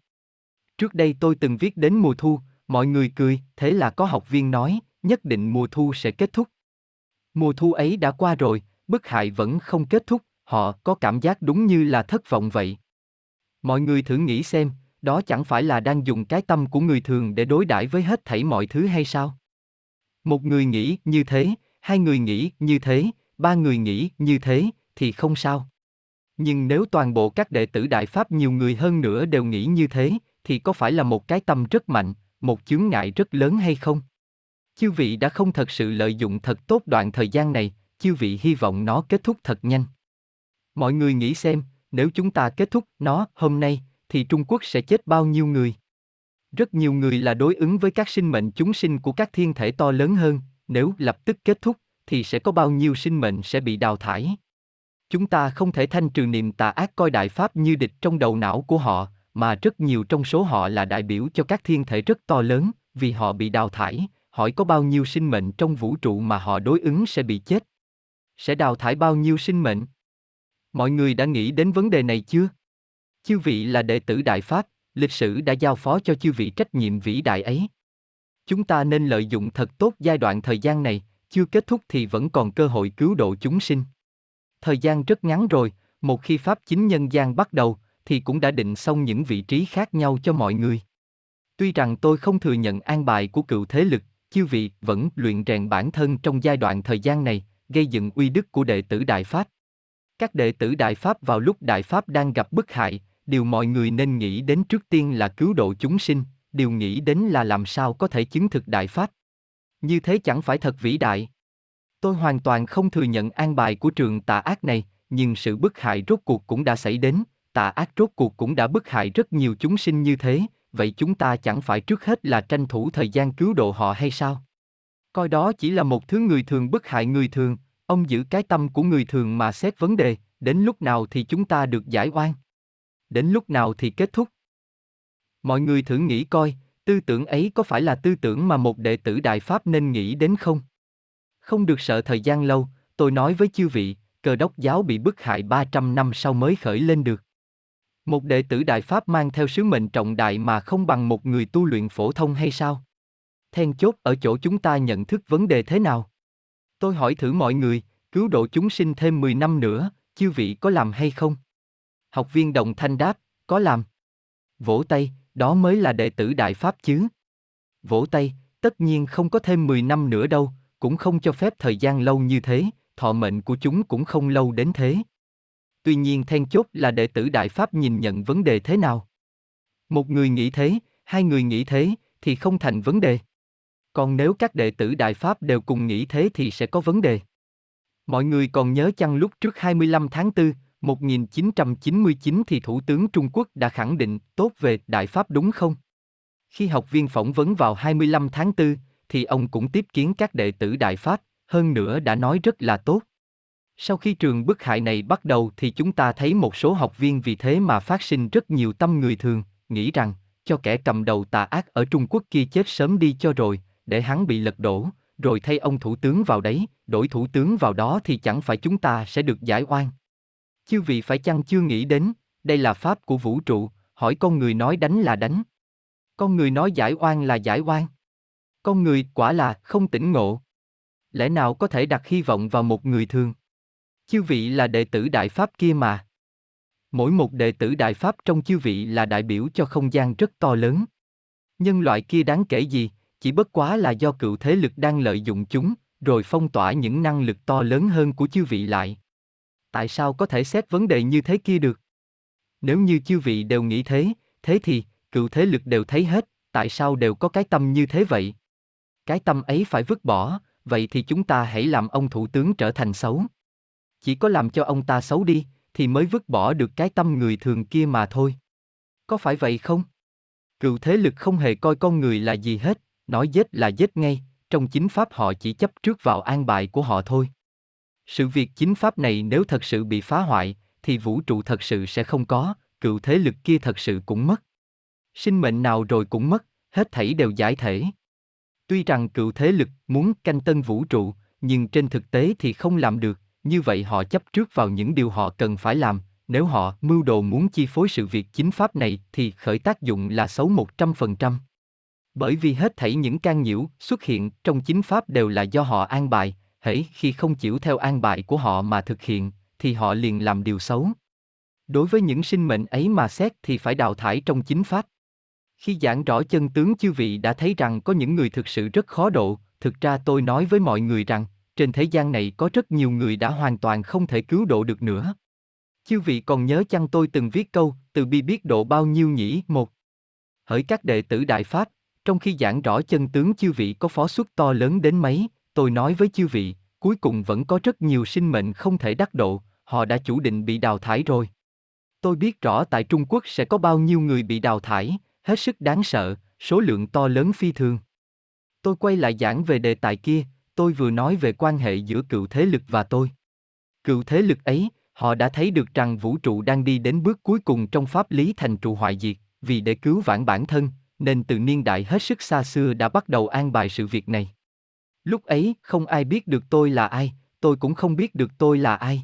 Trước đây tôi từng viết đến mùa thu, mọi người cười, thế là có học viên nói, nhất định mùa thu sẽ kết thúc. Mùa thu ấy đã qua rồi, bức hại vẫn không kết thúc, họ có cảm giác đúng như là thất vọng vậy. Mọi người thử nghĩ xem, đó chẳng phải là đang dùng cái tâm của người thường để đối đãi với hết thảy mọi thứ hay sao? Một người nghĩ như thế, hai người nghĩ như thế, ba người nghĩ như thế, thì không sao. Nhưng nếu toàn bộ các đệ tử Đại Pháp nhiều người hơn nữa đều nghĩ như thế, thì có phải là một cái tâm rất mạnh, một chướng ngại rất lớn hay không? Chư vị đã không thật sự lợi dụng thật tốt đoạn thời gian này, chư vị hy vọng nó kết thúc thật nhanh. Mọi người nghĩ xem, nếu chúng ta kết thúc nó hôm nay, thì Trung Quốc sẽ chết bao nhiêu người? Rất nhiều người là đối ứng với các sinh mệnh chúng sinh của các thiên thể to lớn hơn, nếu lập tức kết thúc, thì sẽ có bao nhiêu sinh mệnh sẽ bị đào thải. Chúng ta không thể thanh trừ niềm tà ác coi đại pháp như địch trong đầu não của họ, mà rất nhiều trong số họ là đại biểu cho các thiên thể rất to lớn, vì họ bị đào thải, hỏi có bao nhiêu sinh mệnh trong vũ trụ mà họ đối ứng sẽ bị chết. Sẽ đào thải bao nhiêu sinh mệnh? Mọi người đã nghĩ đến vấn đề này chưa? Chư vị là đệ tử Đại Pháp, lịch sử đã giao phó cho chư vị trách nhiệm vĩ đại ấy. Chúng ta nên lợi dụng thật tốt giai đoạn thời gian này, chưa kết thúc thì vẫn còn cơ hội cứu độ chúng sinh. Thời gian rất ngắn rồi, một khi Pháp chính nhân gian bắt đầu, thì cũng đã định xong những vị trí khác nhau cho mọi người. Tuy rằng tôi không thừa nhận an bài của cựu thế lực, chư vị vẫn luyện rèn bản thân trong giai đoạn thời gian này, gây dựng uy đức của đệ tử Đại Pháp. Các đệ tử Đại Pháp vào lúc Đại Pháp đang gặp bức hại, điều mọi người nên nghĩ đến trước tiên là cứu độ chúng sinh, điều nghĩ đến là làm sao có thể chứng thực Đại Pháp. Như thế chẳng phải thật vĩ đại. Tôi hoàn toàn không thừa nhận an bài của trường tà ác này, nhưng sự bức hại rốt cuộc cũng đã xảy đến, tà ác rốt cuộc cũng đã bức hại rất nhiều chúng sinh như thế, vậy chúng ta chẳng phải trước hết là tranh thủ thời gian cứu độ họ hay sao? Coi đó chỉ là một thứ người thường bức hại người thường, ông giữ cái tâm của người thường mà xét vấn đề, đến lúc nào thì chúng ta được giải oan? Đến lúc nào thì kết thúc? Mọi người thử nghĩ coi, tư tưởng ấy có phải là tư tưởng mà một đệ tử Đại Pháp nên nghĩ đến không? Không được sợ thời gian lâu, tôi nói với chư vị, cờ đốc giáo bị bức hại 300 năm sau mới khởi lên được. Một đệ tử Đại Pháp mang theo sứ mệnh trọng đại mà không bằng một người tu luyện phổ thông hay sao? Then chốt ở chỗ chúng ta nhận thức vấn đề thế nào? Tôi hỏi thử mọi người, cứu độ chúng sinh thêm 10 năm nữa, chư vị có làm hay không? Học viên đồng thanh đáp, có làm. Vỗ tay, đó mới là đệ tử Đại Pháp chứ. Vỗ tay, tất nhiên không có thêm 10 năm nữa đâu, cũng không cho phép thời gian lâu như thế, thọ mệnh của chúng cũng không lâu đến thế. Tuy nhiên then chốt là đệ tử Đại Pháp nhìn nhận vấn đề thế nào. Một người nghĩ thế, hai người nghĩ thế, thì không thành vấn đề. Còn nếu các đệ tử Đại Pháp đều cùng nghĩ thế thì sẽ có vấn đề. Mọi người còn nhớ chăng lúc trước 25 tháng 4, 1999 thì Thủ tướng Trung Quốc đã khẳng định tốt về Đại Pháp đúng không? Khi học viên phỏng vấn vào 25 tháng 4, thì ông cũng tiếp kiến các đệ tử Đại Pháp, hơn nữa đã nói rất là tốt. Sau khi trường bức hại này bắt đầu thì chúng ta thấy một số học viên vì thế mà phát sinh rất nhiều tâm người thường, nghĩ rằng, cho kẻ cầm đầu tà ác ở Trung Quốc kia chết sớm đi cho rồi, để hắn bị lật đổ, rồi thay ông thủ tướng vào đấy, đổi thủ tướng vào đó thì chẳng phải chúng ta sẽ được giải oan. Chư vị phải chăng chưa nghĩ đến, đây là pháp của vũ trụ, hỏi con người nói đánh là đánh. Con người nói giải oan là giải oan. Con người quả là không tỉnh ngộ. Lẽ nào có thể đặt hy vọng vào một người thường? Chư vị là đệ tử Đại Pháp kia mà. Mỗi một đệ tử Đại Pháp trong chư vị là đại biểu cho không gian rất to lớn. Nhân loại kia đáng kể gì, chỉ bất quá là do cựu thế lực đang lợi dụng chúng, rồi phong tỏa những năng lực to lớn hơn của chư vị lại. Tại sao có thể xét vấn đề như thế kia được? Nếu như chư vị đều nghĩ thế, thế thì, cựu thế lực đều thấy hết, tại sao đều có cái tâm như thế vậy? Cái tâm ấy phải vứt bỏ, vậy thì chúng ta hãy làm ông thủ tướng trở thành xấu. Chỉ có làm cho ông ta xấu đi, thì mới vứt bỏ được cái tâm người thường kia mà thôi. Có phải vậy không? Cựu thế lực không hề coi con người là gì hết, nói dết là dết ngay, trong chính pháp họ chỉ chấp trước vào an bài của họ thôi. Sự việc chính pháp này nếu thật sự bị phá hoại, thì vũ trụ thật sự sẽ không có, cựu thế lực kia thật sự cũng mất. Sinh mệnh nào rồi cũng mất, hết thảy đều giải thể. Tuy rằng cựu thế lực muốn canh tân vũ trụ, nhưng trên thực tế thì không làm được, như vậy họ chấp trước vào những điều họ cần phải làm, nếu họ mưu đồ muốn chi phối sự việc chính pháp này thì khởi tác dụng là xấu 100%. Bởi vì hết thảy những can nhiễu xuất hiện trong chính pháp đều là do họ an bài, hễ khi không chịu theo an bài của họ mà thực hiện, thì họ liền làm điều xấu. Đối với những sinh mệnh ấy mà xét thì phải đào thải trong chính pháp. Khi giảng rõ chân tướng chư vị đã thấy rằng có những người thực sự rất khó độ, thực ra tôi nói với mọi người rằng, trên thế gian này có rất nhiều người đã hoàn toàn không thể cứu độ được nữa. Chư vị còn nhớ chăng tôi từng viết câu, từ bi biết độ bao nhiêu nhỉ? Một. Hỡi các đệ tử Đại Pháp, trong khi giảng rõ chân tướng chư vị có phó suất to lớn đến mấy, tôi nói với chư vị, cuối cùng vẫn có rất nhiều sinh mệnh không thể đắc độ, họ đã chủ định bị đào thải rồi. Tôi biết rõ tại Trung Quốc sẽ có bao nhiêu người bị đào thải, hết sức đáng sợ, số lượng to lớn phi thường. Tôi quay lại giảng về đề tài kia, tôi vừa nói về quan hệ giữa cựu thế lực và tôi. Cựu thế lực ấy, họ đã thấy được rằng vũ trụ đang đi đến bước cuối cùng trong pháp lý thành trụ hoại diệt, vì để cứu vãn bản thân, nên từ niên đại hết sức xa xưa đã bắt đầu an bài sự việc này. Lúc ấy, không ai biết được tôi là ai, tôi cũng không biết được tôi là ai.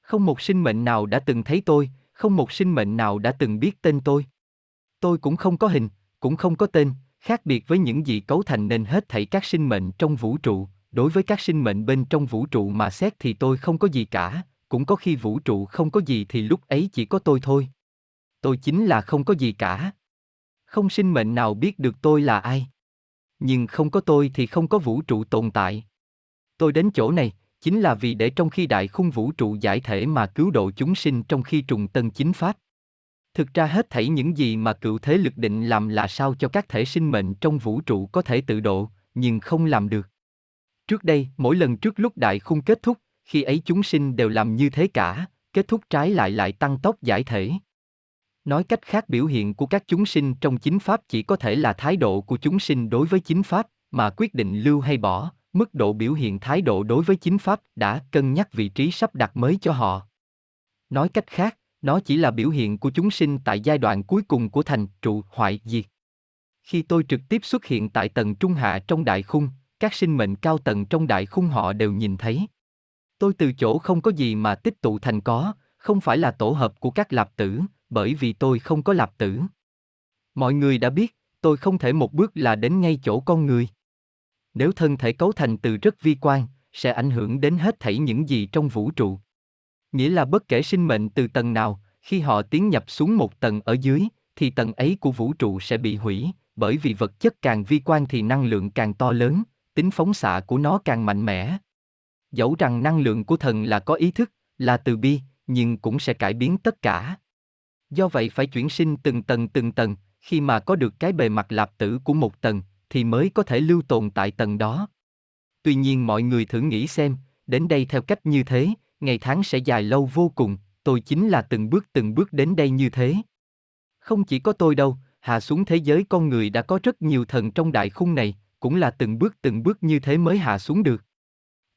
Không một sinh mệnh nào đã từng thấy tôi, không một sinh mệnh nào đã từng biết tên tôi. Tôi cũng không có hình, cũng không có tên, khác biệt với những gì cấu thành nên hết thảy các sinh mệnh trong vũ trụ, đối với các sinh mệnh bên trong vũ trụ mà xét thì tôi không có gì cả, cũng có khi vũ trụ không có gì thì lúc ấy chỉ có tôi thôi. Tôi chính là không có gì cả. Không sinh mệnh nào biết được tôi là ai. Nhưng không có tôi thì không có vũ trụ tồn tại. Tôi đến chỗ này, chính là vì để trong khi đại khung vũ trụ giải thể mà cứu độ chúng sinh trong khi trùng tân chính pháp. Thực ra hết thảy những gì mà cựu thế lực định làm là sao cho các thể sinh mệnh trong vũ trụ có thể tự độ, nhưng không làm được. Trước đây, mỗi lần trước lúc đại khung kết thúc, khi ấy chúng sinh đều làm như thế cả, kết thúc trái lại lại tăng tốc giải thể. Nói cách khác biểu hiện của các chúng sinh trong chính pháp chỉ có thể là thái độ của chúng sinh đối với chính pháp, mà quyết định lưu hay bỏ, mức độ biểu hiện thái độ đối với chính pháp đã cân nhắc vị trí sắp đặt mới cho họ. Nói cách khác, nó chỉ là biểu hiện của chúng sinh tại giai đoạn cuối cùng của thành trụ hoại diệt. Khi tôi trực tiếp xuất hiện tại tầng trung hạ trong đại khung, các sinh mệnh cao tầng trong đại khung họ đều nhìn thấy. Tôi từ chỗ không có gì mà tích tụ thành có, không phải là tổ hợp của các lạp tử, bởi vì tôi không có lạp tử. Mọi người đã biết, tôi không thể một bước là đến ngay chỗ con người. Nếu thân thể cấu thành từ rất vi quan, sẽ ảnh hưởng đến hết thảy những gì trong vũ trụ. Nghĩa là bất kể sinh mệnh từ tầng nào, khi họ tiến nhập xuống một tầng ở dưới, thì tầng ấy của vũ trụ sẽ bị hủy, bởi vì vật chất càng vi quan thì năng lượng càng to lớn, tính phóng xạ của nó càng mạnh mẽ. Dẫu rằng năng lượng của thần là có ý thức, là từ bi, nhưng cũng sẽ cải biến tất cả. Do vậy phải chuyển sinh từng tầng từng tầng, khi mà có được cái bề mặt lạp tử của một tầng, thì mới có thể lưu tồn tại tầng đó. Tuy nhiên mọi người thử nghĩ xem, đến đây theo cách như thế, ngày tháng sẽ dài lâu vô cùng, tôi chính là từng bước từng bước đến đây như thế. Không chỉ có tôi đâu, hạ xuống thế giới con người đã có rất nhiều thần trong đại khung này, cũng là từng bước từng bước như thế mới hạ xuống được.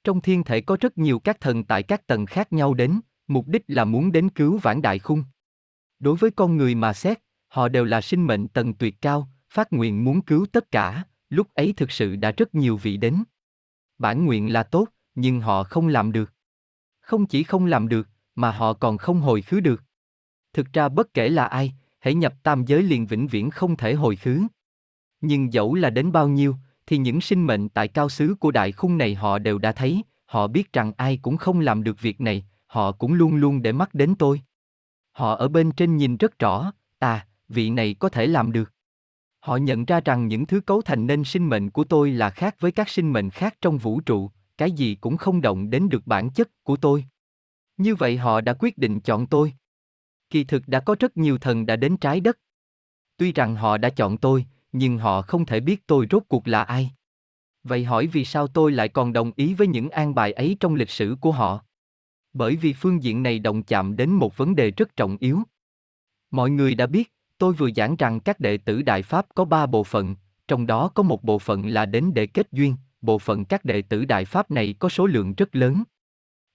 Trong thiên thể có rất nhiều các thần tại các tầng khác nhau đến, mục đích là muốn đến cứu vãn đại khung. Đối với con người mà xét, họ đều là sinh mệnh tầng tuyệt cao, phát nguyện muốn cứu tất cả, lúc ấy thực sự đã rất nhiều vị đến. Bản nguyện là tốt, nhưng họ không làm được. Không chỉ không làm được, mà họ còn không hồi khứ được. Thực ra bất kể là ai, hãy nhập tam giới liền vĩnh viễn không thể hồi khứ. Nhưng dẫu là đến bao nhiêu, thì những sinh mệnh tại cao xứ của đại khung này họ đều đã thấy, họ biết rằng ai cũng không làm được việc này, họ cũng luôn luôn để mắt đến tôi. Họ ở bên trên nhìn rất rõ, à, vị này có thể làm được. Họ nhận ra rằng những thứ cấu thành nên sinh mệnh của tôi là khác với các sinh mệnh khác trong vũ trụ, cái gì cũng không động đến được bản chất của tôi. Như vậy họ đã quyết định chọn tôi. Kỳ thực đã có rất nhiều thần đã đến trái đất. Tuy rằng họ đã chọn tôi, nhưng họ không thể biết tôi rốt cuộc là ai. Vậy hỏi vì sao tôi lại còn đồng ý với những an bài ấy trong lịch sử của họ? Bởi vì phương diện này động chạm đến một vấn đề rất trọng yếu. Mọi người đã biết, tôi vừa giảng rằng các đệ tử Đại Pháp có ba bộ phận, trong đó có một bộ phận là đến để kết duyên, bộ phận các đệ tử Đại Pháp này có số lượng rất lớn.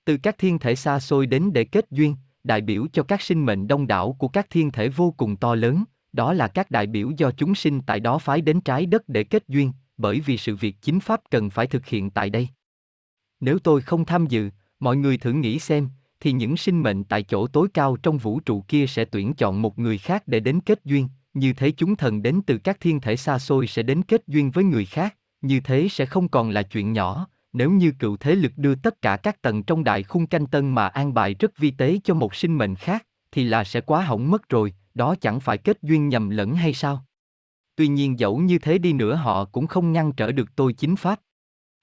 Từ các thiên thể xa xôi đến để kết duyên, đại biểu cho các sinh mệnh đông đảo của các thiên thể vô cùng to lớn, đó là các đại biểu do chúng sinh tại đó phái đến trái đất để kết duyên, bởi vì sự việc chính pháp cần phải thực hiện tại đây. Nếu tôi không tham dự, mọi người thử nghĩ xem, thì những sinh mệnh tại chỗ tối cao trong vũ trụ kia sẽ tuyển chọn một người khác để đến kết duyên, như thế chúng thần đến từ các thiên thể xa xôi sẽ đến kết duyên với người khác, như thế sẽ không còn là chuyện nhỏ, nếu như cựu thế lực đưa tất cả các tầng trong đại khung canh tân mà an bài rất vi tế cho một sinh mệnh khác, thì là sẽ quá hỏng mất rồi, đó chẳng phải kết duyên nhầm lẫn hay sao? Tuy nhiên dẫu như thế đi nữa họ cũng không ngăn trở được tôi chính pháp.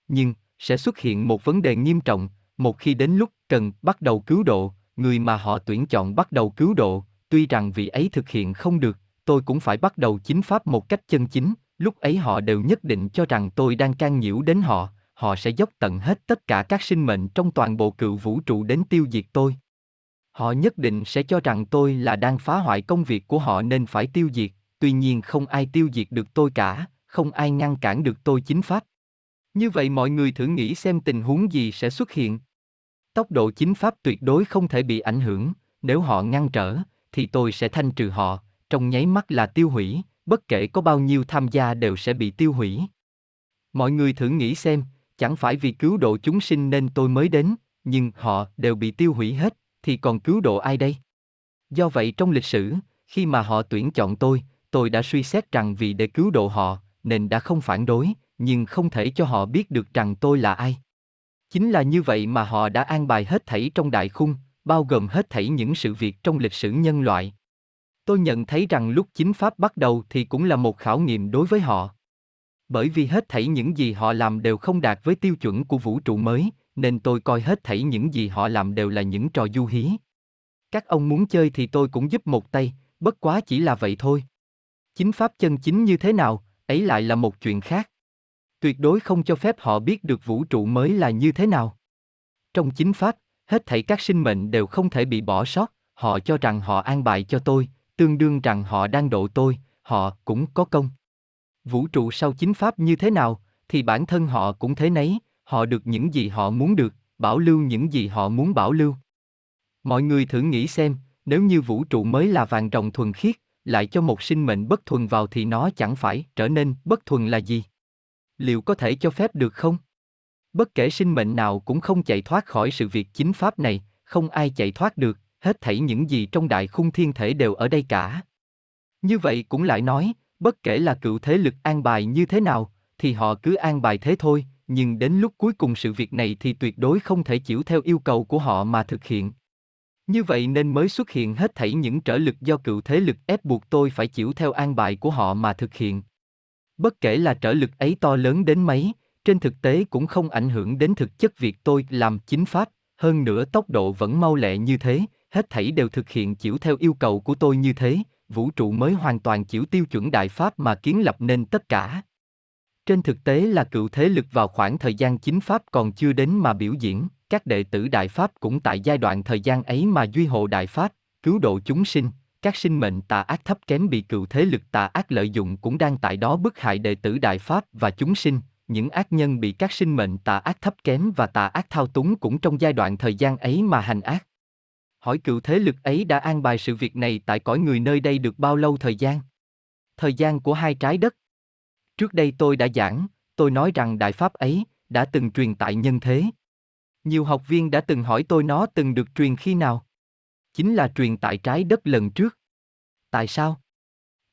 Nhưng, sẽ xuất hiện một vấn đề nghiêm trọng, một khi đến lúc cần bắt đầu cứu độ, người mà họ tuyển chọn bắt đầu cứu độ, tuy rằng vị ấy thực hiện không được, tôi cũng phải bắt đầu chính pháp một cách chân chính, lúc ấy họ đều nhất định cho rằng tôi đang can nhiễu đến họ, họ sẽ dốc tận hết tất cả các sinh mệnh trong toàn bộ cựu vũ trụ đến tiêu diệt tôi. Họ nhất định sẽ cho rằng tôi là đang phá hoại công việc của họ nên phải tiêu diệt, tuy nhiên không ai tiêu diệt được tôi cả, không ai ngăn cản được tôi chính pháp. Như vậy mọi người thử nghĩ xem tình huống gì sẽ xuất hiện. Tốc độ chính pháp tuyệt đối không thể bị ảnh hưởng, nếu họ ngăn trở, thì tôi sẽ thanh trừ họ, trong nháy mắt là tiêu hủy, bất kể có bao nhiêu tham gia đều sẽ bị tiêu hủy. Mọi người thử nghĩ xem, chẳng phải vì cứu độ chúng sinh nên tôi mới đến, nhưng họ đều bị tiêu hủy hết, thì còn cứu độ ai đây? Do vậy trong lịch sử, khi mà họ tuyển chọn tôi, tôi đã suy xét rằng vì để cứu độ họ, nên đã không phản đối, nhưng không thể cho họ biết được rằng tôi là ai. Chính là như vậy mà họ đã an bài hết thảy trong đại khung, bao gồm hết thảy những sự việc trong lịch sử nhân loại. Tôi nhận thấy rằng lúc chính pháp bắt đầu thì cũng là một khảo nghiệm đối với họ. Bởi vì hết thảy những gì họ làm đều không đạt với tiêu chuẩn của vũ trụ mới, nên tôi coi hết thảy những gì họ làm đều là những trò du hí. Các ông muốn chơi thì tôi cũng giúp một tay, bất quá chỉ là vậy thôi. Chính pháp chân chính như thế nào, ấy lại là một chuyện khác. Tuyệt đối không cho phép họ biết được vũ trụ mới là như thế nào. Trong chính pháp, hết thảy các sinh mệnh đều không thể bị bỏ sót, họ cho rằng họ an bài cho tôi, tương đương rằng họ đang độ tôi, họ cũng có công. Vũ trụ sau chính pháp như thế nào, thì bản thân họ cũng thế nấy, họ được những gì họ muốn được, bảo lưu những gì họ muốn bảo lưu. Mọi người thử nghĩ xem, nếu như vũ trụ mới là vàng rồng thuần khiết, lại cho một sinh mệnh bất thuần vào thì nó chẳng phải trở nên bất thuần là gì? Liệu có thể cho phép được không? Bất kể sinh mệnh nào cũng không chạy thoát khỏi sự việc chính pháp này, không ai chạy thoát được, hết thảy những gì trong đại khung thiên thể đều ở đây cả. Như vậy cũng lại nói, bất kể là cựu thế lực an bài như thế nào, thì họ cứ an bài thế thôi, nhưng đến lúc cuối cùng sự việc này thì tuyệt đối không thể chịu theo yêu cầu của họ mà thực hiện. Như vậy nên mới xuất hiện hết thảy những trở lực do cựu thế lực ép buộc tôi phải chịu theo an bài của họ mà thực hiện. Bất kể là trở lực ấy to lớn đến mấy, trên thực tế cũng không ảnh hưởng đến thực chất việc tôi làm chính pháp, hơn nữa tốc độ vẫn mau lẹ như thế, hết thảy đều thực hiện chịu theo yêu cầu của tôi như thế, vũ trụ mới hoàn toàn chịu tiêu chuẩn đại pháp mà kiến lập nên tất cả. Trên thực tế là cựu thế lực vào khoảng thời gian chính pháp còn chưa đến mà biểu diễn, các đệ tử đại pháp cũng tại giai đoạn thời gian ấy mà duy hộ đại pháp, cứu độ chúng sinh, các sinh mệnh tà ác thấp kém bị cựu thế lực tà ác lợi dụng cũng đang tại đó bức hại đệ tử đại pháp và chúng sinh, những ác nhân bị các sinh mệnh tà ác thấp kém và tà ác thao túng cũng trong giai đoạn thời gian ấy mà hành ác. Hỏi cựu thế lực ấy đã an bài sự việc này tại cõi người nơi đây được bao lâu thời gian? Thời gian của hai trái đất. Trước đây tôi đã giảng, tôi nói rằng đại pháp ấy đã từng truyền tại nhân thế. Nhiều học viên đã từng hỏi tôi nó từng được truyền khi nào? Chính là truyền tại trái đất lần trước. Tại sao?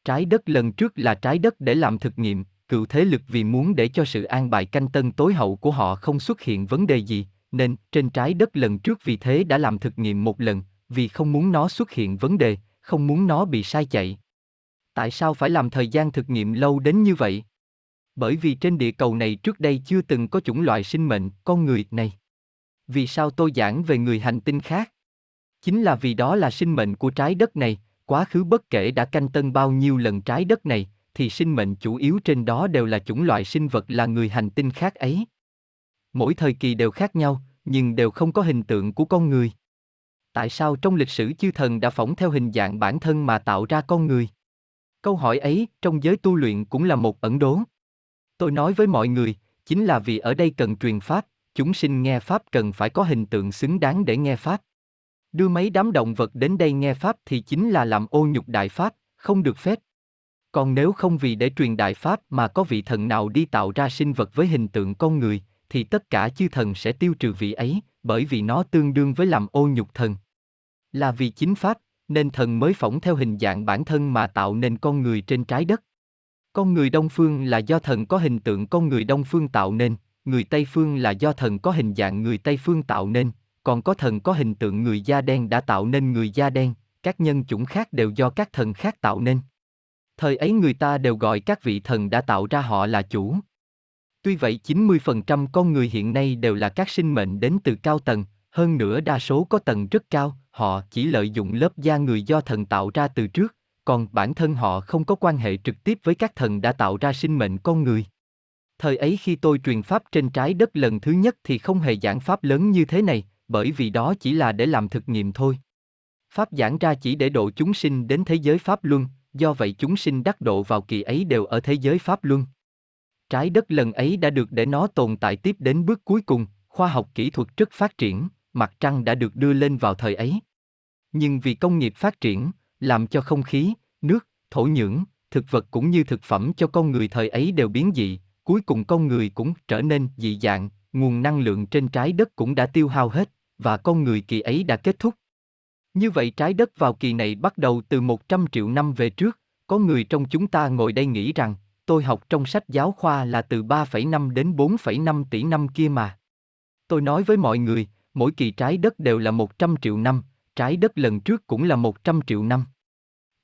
Trái đất lần trước là trái đất để làm thực nghiệm, cựu thế lực vì muốn để cho sự an bài canh tân tối hậu của họ không xuất hiện vấn đề gì, nên trên trái đất lần trước vì thế đã làm thực nghiệm một lần, vì không muốn nó xuất hiện vấn đề, không muốn nó bị sai chạy. Tại sao phải làm thời gian thực nghiệm lâu đến như vậy? Bởi vì trên địa cầu này trước đây chưa từng có chủng loại sinh mệnh, con người này. Vì sao tôi giảng về người hành tinh khác? Chính là vì đó là sinh mệnh của trái đất này, quá khứ bất kể đã canh tân bao nhiêu lần trái đất này, thì sinh mệnh chủ yếu trên đó đều là chủng loại sinh vật là người hành tinh khác ấy. Mỗi thời kỳ đều khác nhau, nhưng đều không có hình tượng của con người. Tại sao trong lịch sử chư thần đã phỏng theo hình dạng bản thân mà tạo ra con người? Câu hỏi ấy trong giới tu luyện cũng là một ẩn đố. Tôi nói với mọi người, chính là vì ở đây cần truyền pháp, chúng sinh nghe pháp cần phải có hình tượng xứng đáng để nghe pháp. Đưa mấy đám động vật đến đây nghe pháp thì chính là làm ô nhục đại pháp, không được phép. Còn nếu không vì để truyền đại pháp mà có vị thần nào đi tạo ra sinh vật với hình tượng con người, thì tất cả chư thần sẽ tiêu trừ vị ấy, bởi vì nó tương đương với làm ô nhục thần. Là vì chính pháp, nên thần mới phỏng theo hình dạng bản thân mà tạo nên con người trên trái đất. Con người Đông Phương là do thần có hình tượng con người Đông Phương tạo nên, người Tây Phương là do thần có hình dạng người Tây Phương tạo nên, còn có thần có hình tượng người da đen đã tạo nên người da đen, các nhân chủng khác đều do các thần khác tạo nên. Thời ấy người ta đều gọi các vị thần đã tạo ra họ là chủ. Tuy vậy 90% con người hiện nay đều là các sinh mệnh đến từ cao tầng, hơn nữa đa số có tầng rất cao, họ chỉ lợi dụng lớp da người do thần tạo ra từ trước, còn bản thân họ không có quan hệ trực tiếp với các thần đã tạo ra sinh mệnh con người. Thời ấy khi tôi truyền pháp trên trái đất lần thứ nhất thì không hề giảng pháp lớn như thế này, bởi vì đó chỉ là để làm thực nghiệm thôi. Pháp giảng ra chỉ để độ chúng sinh đến thế giới Pháp Luân, do vậy chúng sinh đắc độ vào kỳ ấy đều ở thế giới Pháp Luân. Trái đất lần ấy đã được để nó tồn tại tiếp đến bước cuối cùng, khoa học kỹ thuật rất phát triển, mặt trăng đã được đưa lên vào thời ấy. Nhưng vì công nghiệp phát triển, làm cho không khí, nước, thổ nhưỡng, thực vật cũng như thực phẩm cho con người thời ấy đều biến dị, cuối cùng con người cũng trở nên dị dạng, nguồn năng lượng trên trái đất cũng đã tiêu hao hết, và con người kỳ ấy đã kết thúc. Như vậy trái đất vào kỳ này bắt đầu từ 100 triệu năm về trước, có người trong chúng ta ngồi đây nghĩ rằng, tôi học trong sách giáo khoa là từ 3,5 đến 4,5 tỷ năm kia mà. Tôi nói với mọi người, mỗi kỳ trái đất đều là 100 triệu năm, trái đất lần trước cũng là 100 triệu năm.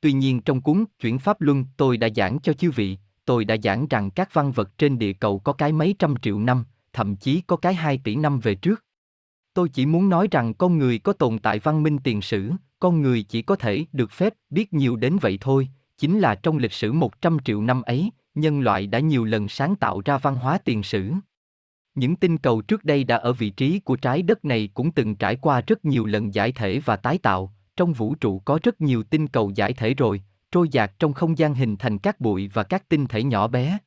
Tuy nhiên trong cuốn Chuyển Pháp Luân tôi đã giảng cho chư vị, tôi đã giảng rằng các văn vật trên địa cầu có cái mấy trăm triệu năm, thậm chí có cái 2 tỷ năm về trước. Tôi chỉ muốn nói rằng con người có tồn tại văn minh tiền sử, con người chỉ có thể được phép biết nhiều đến vậy thôi, chính là trong lịch sử 100 triệu năm ấy, nhân loại đã nhiều lần sáng tạo ra văn hóa tiền sử. Những tinh cầu trước đây đã ở vị trí của trái đất này cũng từng trải qua rất nhiều lần giải thể và tái tạo, trong vũ trụ có rất nhiều tinh cầu giải thể rồi, trôi dạt trong không gian hình thành các bụi và các tinh thể nhỏ bé.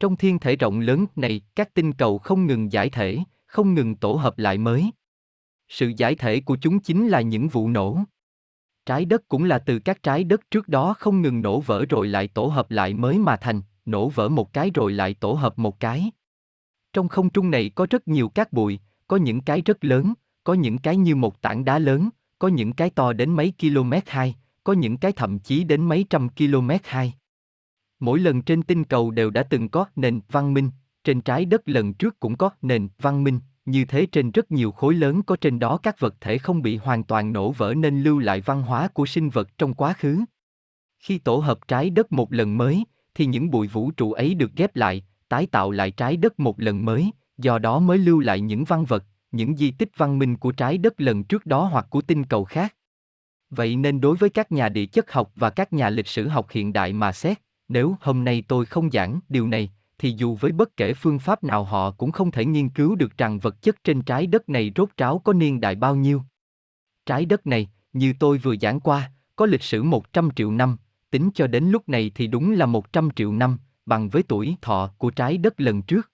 Trong thiên thể rộng lớn này, các tinh cầu không ngừng giải thể, không ngừng tổ hợp lại mới. Sự giải thể của chúng chính là những vụ nổ. Trái đất cũng là từ các trái đất trước đó không ngừng nổ vỡ rồi lại tổ hợp lại mới mà thành, nổ vỡ một cái rồi lại tổ hợp một cái. Trong không trung này có rất nhiều cát bụi, có những cái rất lớn, có những cái như một tảng đá lớn, có những cái to đến mấy km hai, có những cái thậm chí đến mấy trăm km hai. Mỗi lần trên tinh cầu đều đã từng có nền văn minh, trên trái đất lần trước cũng có nền văn minh, như thế trên rất nhiều khối lớn có trên đó các vật thể không bị hoàn toàn nổ vỡ nên lưu lại văn hóa của sinh vật trong quá khứ. Khi tổ hợp trái đất một lần mới, thì những bụi vũ trụ ấy được ghép lại, tái tạo lại trái đất một lần mới, do đó mới lưu lại những văn vật, những di tích văn minh của trái đất lần trước đó hoặc của tinh cầu khác. Vậy nên đối với các nhà địa chất học và các nhà lịch sử học hiện đại mà xét, nếu hôm nay tôi không giảng điều này, thì dù với bất kể phương pháp nào họ cũng không thể nghiên cứu được rằng vật chất trên trái đất này rốt ráo có niên đại bao nhiêu. Trái đất này, như tôi vừa giảng qua, có lịch sử 100 triệu năm, tính cho đến lúc này thì đúng là 100 triệu năm, bằng với tuổi thọ của trái đất lần trước.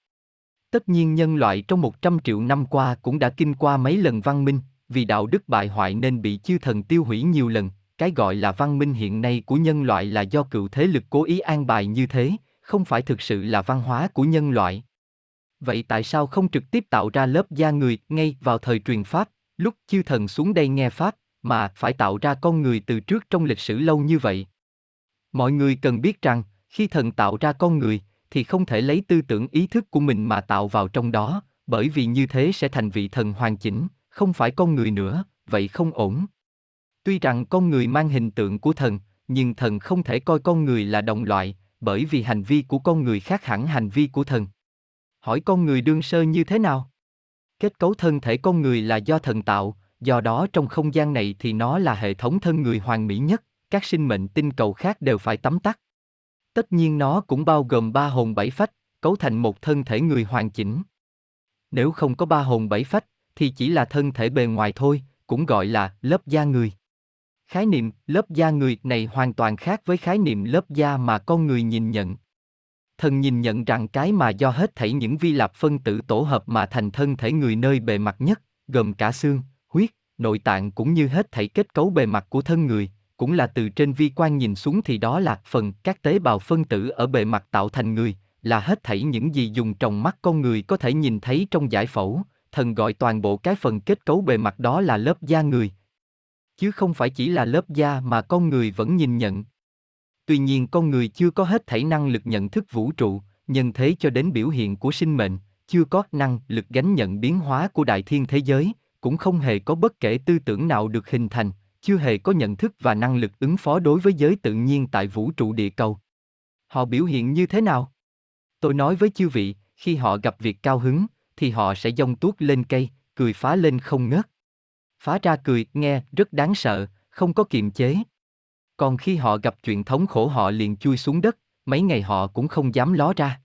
Tất nhiên nhân loại trong 100 triệu năm qua cũng đã kinh qua mấy lần văn minh, vì đạo đức bại hoại nên bị chư thần tiêu hủy nhiều lần, cái gọi là văn minh hiện nay của nhân loại là do cựu thế lực cố ý an bài như thế, không phải thực sự là văn hóa của nhân loại. Vậy tại sao không trực tiếp tạo ra lớp da người ngay vào thời truyền Pháp, lúc chư thần xuống đây nghe Pháp, mà phải tạo ra con người từ trước trong lịch sử lâu như vậy? Mọi người cần biết rằng, khi thần tạo ra con người, thì không thể lấy tư tưởng ý thức của mình mà tạo vào trong đó, bởi vì như thế sẽ thành vị thần hoàn chỉnh, không phải con người nữa, vậy không ổn. Tuy rằng con người mang hình tượng của thần, nhưng thần không thể coi con người là đồng loại, bởi vì hành vi của con người khác hẳn hành vi của thần. Hỏi con người đương sơ như thế nào? Kết cấu thân thể con người là do thần tạo, do đó trong không gian này thì nó là hệ thống thân người hoàn mỹ nhất, các sinh mệnh tinh cầu khác đều phải tắm tắt. Tất nhiên nó cũng bao gồm ba hồn bảy phách, cấu thành một thân thể người hoàn chỉnh. Nếu không có ba hồn bảy phách, thì chỉ là thân thể bề ngoài thôi, cũng gọi là lớp da người. Khái niệm lớp da người này hoàn toàn khác với khái niệm lớp da mà con người nhìn nhận. Thần nhìn nhận rằng cái mà do hết thảy những vi lạp phân tử tổ hợp mà thành thân thể người nơi bề mặt nhất, gồm cả xương, huyết, nội tạng cũng như hết thảy kết cấu bề mặt của thân người, cũng là từ trên vi quan nhìn xuống thì đó là phần các tế bào phân tử ở bề mặt tạo thành người, là hết thảy những gì dùng trong mắt con người có thể nhìn thấy trong giải phẫu, thần gọi toàn bộ cái phần kết cấu bề mặt đó là lớp da người, chứ không phải chỉ là lớp da mà con người vẫn nhìn nhận. Tuy nhiên con người chưa có hết thảy năng lực nhận thức vũ trụ, nhân thế cho đến biểu hiện của sinh mệnh, chưa có năng lực gánh nhận biến hóa của đại thiên thế giới, cũng không hề có bất kể tư tưởng nào được hình thành, chưa hề có nhận thức và năng lực ứng phó đối với giới tự nhiên tại vũ trụ địa cầu. Họ biểu hiện như thế nào? Tôi nói với chư vị, khi họ gặp việc cao hứng, thì họ sẽ dông tuốt lên cây, cười phá lên không ngớt. Phá ra cười, nghe, rất đáng sợ, không có kiềm chế. Còn khi họ gặp chuyện thống khổ họ liền chui xuống đất, mấy ngày họ cũng không dám ló ra.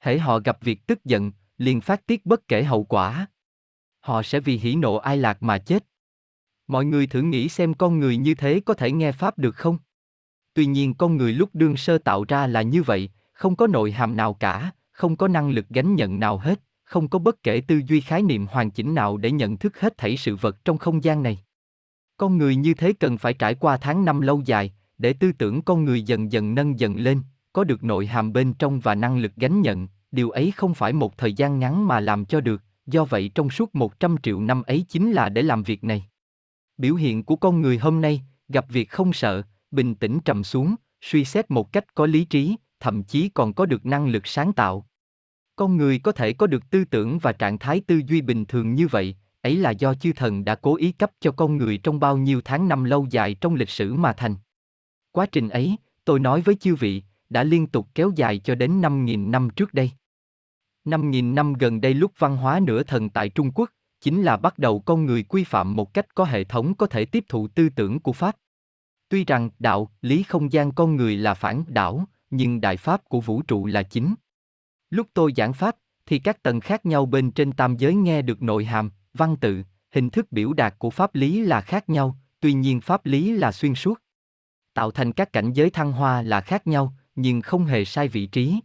Hễ họ gặp việc tức giận, liền phát tiết bất kể hậu quả. Họ sẽ vì hỉ nộ ai lạc mà chết. Mọi người thử nghĩ xem con người như thế có thể nghe Pháp được không? Tuy nhiên con người lúc đương sơ tạo ra là như vậy, không có nội hàm nào cả, không có năng lực gánh nhận nào hết, không có bất kể tư duy khái niệm hoàn chỉnh nào để nhận thức hết thảy sự vật trong không gian này. Con người như thế cần phải trải qua tháng năm lâu dài, để tư tưởng con người dần dần nâng dần lên, có được nội hàm bên trong và năng lực gánh nhận, điều ấy không phải một thời gian ngắn mà làm cho được, do vậy trong suốt 100 triệu năm ấy chính là để làm việc này. Biểu hiện của con người hôm nay, gặp việc không sợ, bình tĩnh trầm xuống, suy xét một cách có lý trí, thậm chí còn có được năng lực sáng tạo. Con người có thể có được tư tưởng và trạng thái tư duy bình thường như vậy, ấy là do chư thần đã cố ý cấp cho con người trong bao nhiêu tháng năm lâu dài trong lịch sử mà thành. Quá trình ấy, tôi nói với chư vị, đã liên tục kéo dài cho đến 5.000 năm trước đây. 5.000 năm gần đây lúc văn hóa nửa thần tại Trung Quốc, chính là bắt đầu con người quy phạm một cách có hệ thống có thể tiếp thụ tư tưởng của Pháp. Tuy rằng đạo, lý không gian con người là phản đảo, nhưng đại pháp của vũ trụ là chính. Lúc tôi giảng pháp, thì các tầng khác nhau bên trên tam giới nghe được nội hàm, văn tự, hình thức biểu đạt của pháp lý là khác nhau, tuy nhiên pháp lý là xuyên suốt. Tạo thành các cảnh giới thăng hoa là khác nhau, nhưng không hề sai vị trí.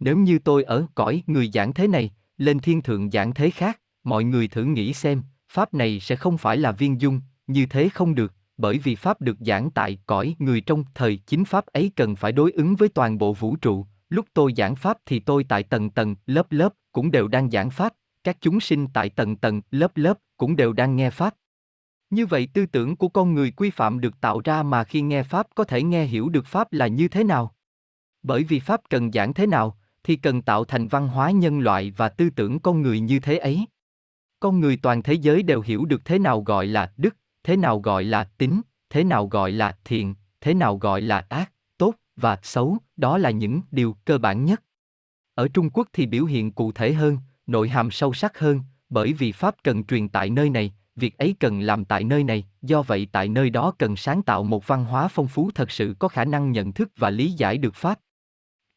Nếu như tôi ở cõi người giảng thế này, lên thiên thượng giảng thế khác, mọi người thử nghĩ xem, pháp này sẽ không phải là viên dung, như thế không được, bởi vì pháp được giảng tại cõi người trong thời chính pháp ấy cần phải đối ứng với toàn bộ vũ trụ. Lúc tôi giảng pháp thì tôi tại tầng tầng, lớp lớp cũng đều đang giảng pháp, các chúng sinh tại tầng tầng, lớp lớp cũng đều đang nghe pháp. Như vậy tư tưởng của con người quy phạm được tạo ra mà khi nghe pháp có thể nghe hiểu được pháp là như thế nào? Bởi vì pháp cần giảng thế nào, thì cần tạo thành văn hóa nhân loại và tư tưởng con người như thế ấy. Con người toàn thế giới đều hiểu được thế nào gọi là đức, thế nào gọi là tính, thế nào gọi là thiện, thế nào gọi là ác, và xấu, đó là những điều cơ bản nhất. Ở Trung Quốc thì biểu hiện cụ thể hơn, nội hàm sâu sắc hơn, bởi vì pháp cần truyền tại nơi này, việc ấy cần làm tại nơi này, do vậy tại nơi đó cần sáng tạo một văn hóa phong phú thật sự có khả năng nhận thức và lý giải được pháp.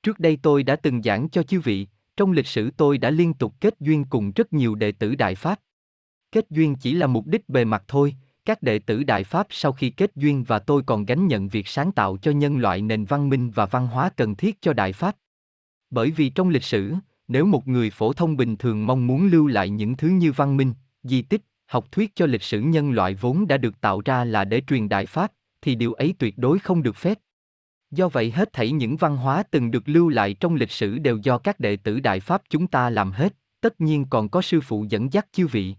Trước đây tôi đã từng giảng cho chư vị, trong lịch sử tôi đã liên tục kết duyên cùng rất nhiều đệ tử Đại Pháp. Kết duyên chỉ là mục đích bề mặt thôi, các đệ tử Đại Pháp sau khi kết duyên và tôi còn gánh nhận việc sáng tạo cho nhân loại nền văn minh và văn hóa cần thiết cho Đại Pháp. Bởi vì trong lịch sử, nếu một người phổ thông bình thường mong muốn lưu lại những thứ như văn minh, di tích, học thuyết cho lịch sử nhân loại vốn đã được tạo ra là để truyền Đại Pháp, thì điều ấy tuyệt đối không được phép. Do vậy hết thảy những văn hóa từng được lưu lại trong lịch sử đều do các đệ tử Đại Pháp chúng ta làm hết, tất nhiên còn có sư phụ dẫn dắt chư vị.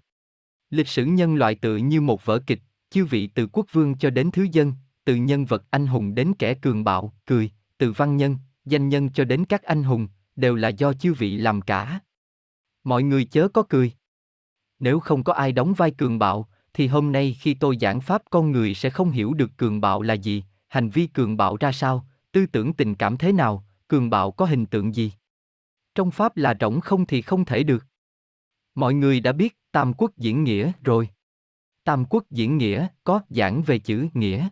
Lịch sử nhân loại tự như một vở kịch, chư vị từ quốc vương cho đến thứ dân, từ nhân vật anh hùng đến kẻ cường bạo, cười, từ văn nhân, danh nhân cho đến các anh hùng, đều là do chư vị làm cả. Mọi người chớ có cười. Nếu không có ai đóng vai cường bạo, thì hôm nay khi tôi giảng pháp con người sẽ không hiểu được cường bạo là gì, hành vi cường bạo ra sao, tư tưởng tình cảm thế nào, cường bạo có hình tượng gì. Trong pháp là rỗng không thì không thể được. Mọi người đã biết Tam Quốc diễn nghĩa rồi. Tam Quốc diễn nghĩa có giảng về chữ nghĩa.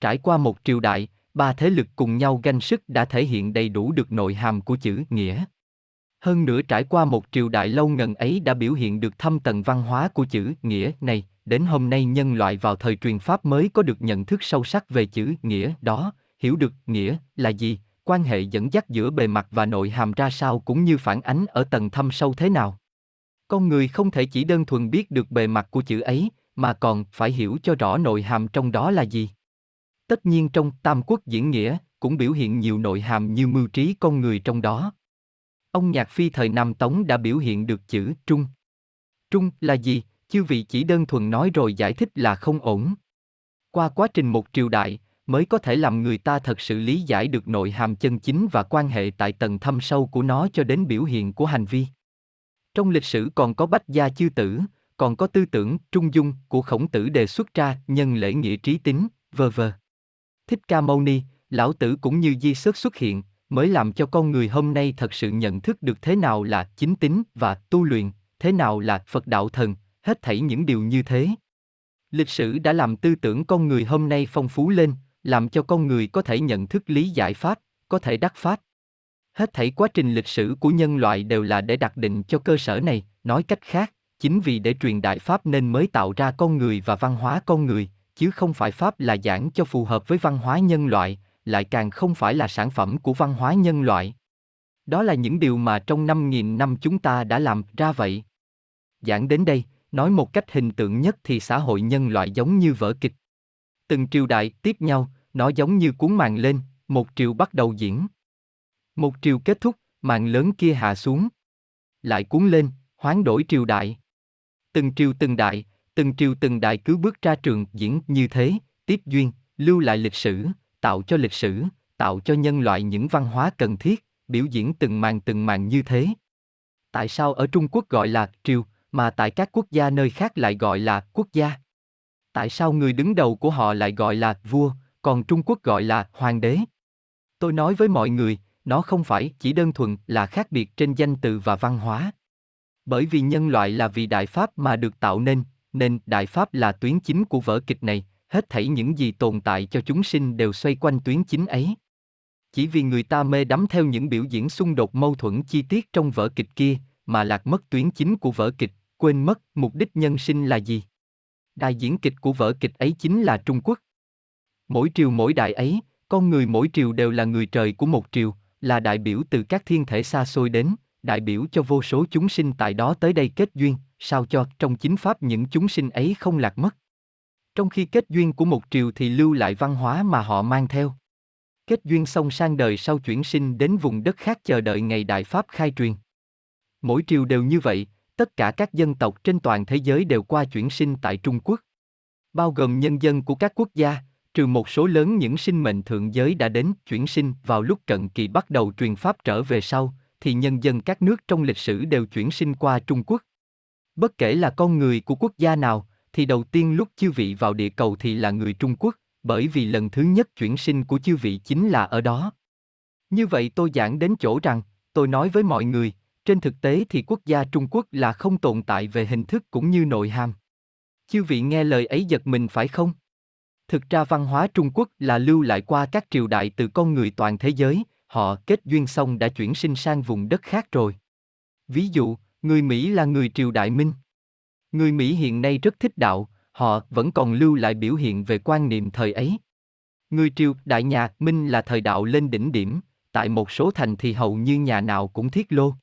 Trải qua một triều đại, ba thế lực cùng nhau ganh sức đã thể hiện đầy đủ được nội hàm của chữ nghĩa. Hơn nữa trải qua một triều đại lâu ngần ấy đã biểu hiện được thâm tầng văn hóa của chữ nghĩa này, đến hôm nay nhân loại vào thời truyền pháp mới có được nhận thức sâu sắc về chữ nghĩa đó, hiểu được nghĩa là gì, quan hệ dẫn dắt giữa bề mặt và nội hàm ra sao cũng như phản ánh ở tầng thâm sâu thế nào. Con người không thể chỉ đơn thuần biết được bề mặt của chữ ấy, mà còn phải hiểu cho rõ nội hàm trong đó là gì. Tất nhiên trong Tam Quốc diễn nghĩa cũng biểu hiện nhiều nội hàm như mưu trí con người trong đó. Ông Nhạc Phi thời Nam Tống đã biểu hiện được chữ trung. Trung là gì? Chư vị chỉ đơn thuần nói rồi giải thích là không ổn. Qua quá trình một triều đại, mới có thể làm người ta thật sự lý giải được nội hàm chân chính và quan hệ tại tầng thâm sâu của nó cho đến biểu hiện của hành vi. Trong lịch sử còn có bách gia chư tử, còn có tư tưởng trung dung của khổng tử đề xuất ra nhân lễ nghĩa trí tính, vơ vơ. Thích Ca Mâu Ni, lão tử cũng như di sức xuất hiện, mới làm cho con người hôm nay thật sự nhận thức được thế nào là chính tính và tu luyện, thế nào là Phật đạo thần, hết thảy những điều như thế. Lịch sử đã làm tư tưởng con người hôm nay phong phú lên, làm cho con người có thể nhận thức lý giải pháp, có thể đắc pháp. Hết thảy quá trình lịch sử của nhân loại đều là để đặt định cho cơ sở này, nói cách khác, chính vì để truyền đại pháp nên mới tạo ra con người và văn hóa con người, chứ không phải pháp là giảng cho phù hợp với văn hóa nhân loại, lại càng không phải là sản phẩm của văn hóa nhân loại. Đó là những điều mà trong 5.000 năm chúng ta đã làm ra vậy. Giảng đến đây, nói một cách hình tượng nhất thì xã hội nhân loại giống như vở kịch. Từng triều đại tiếp nhau, nó giống như cuốn màn lên, một triều bắt đầu diễn. Một triều kết thúc, mạng lớn kia hạ xuống. Lại cuốn lên, hoán đổi triều đại. Từng triều từng đại, từng triều từng đại cứ bước ra trường diễn như thế, tiếp duyên, lưu lại lịch sử, tạo cho lịch sử, tạo cho nhân loại những văn hóa cần thiết, biểu diễn từng màn từng màn như thế. Tại sao ở Trung Quốc gọi là triều, mà tại các quốc gia nơi khác lại gọi là quốc gia? Tại sao người đứng đầu của họ lại gọi là vua, còn Trung Quốc gọi là hoàng đế? Tôi nói với mọi người, nó không phải chỉ đơn thuần là khác biệt trên danh từ và văn hóa. Bởi vì nhân loại là vì đại pháp mà được tạo nên, nên đại pháp là tuyến chính của vở kịch này, hết thảy những gì tồn tại cho chúng sinh đều xoay quanh tuyến chính ấy. Chỉ vì người ta mê đắm theo những biểu diễn xung đột mâu thuẫn chi tiết trong vở kịch kia, mà lạc mất tuyến chính của vở kịch, quên mất mục đích nhân sinh là gì. Đại diễn kịch của vở kịch ấy chính là Trung Quốc. Mỗi triều mỗi đại ấy, con người mỗi triều đều là người trời của một triều, là đại biểu từ các thiên thể xa xôi đến, đại biểu cho vô số chúng sinh tại đó tới đây kết duyên, sao cho trong chính pháp những chúng sinh ấy không lạc mất. Trong khi kết duyên của một triều thì lưu lại văn hóa mà họ mang theo. Kết duyên xong sang đời sau chuyển sinh đến vùng đất khác chờ đợi ngày đại pháp khai truyền. Mỗi triều đều như vậy, tất cả các dân tộc trên toàn thế giới đều qua chuyển sinh tại Trung Quốc. Bao gồm nhân dân của các quốc gia, trừ một số lớn những sinh mệnh thượng giới đã đến chuyển sinh vào lúc cận kỳ bắt đầu truyền pháp trở về sau, thì nhân dân các nước trong lịch sử đều chuyển sinh qua Trung Quốc. Bất kể là con người của quốc gia nào, thì đầu tiên lúc chư vị vào địa cầu thì là người Trung Quốc, bởi vì lần thứ nhất chuyển sinh của chư vị chính là ở đó. Như vậy tôi giảng đến chỗ rằng, tôi nói với mọi người, trên thực tế thì quốc gia Trung Quốc là không tồn tại về hình thức cũng như nội hàm. Chư vị nghe lời ấy giật mình phải không? Thực ra văn hóa Trung Quốc là lưu lại qua các triều đại từ con người toàn thế giới, họ kết duyên xong đã chuyển sinh sang vùng đất khác rồi. Ví dụ, người Mỹ là người triều đại Minh. Người Mỹ hiện nay rất thích đạo, họ vẫn còn lưu lại biểu hiện về quan niệm thời ấy. Người triều đại nhà Minh là thời đạo lên đỉnh điểm, tại một số thành thì hầu như nhà nào cũng thiết lô.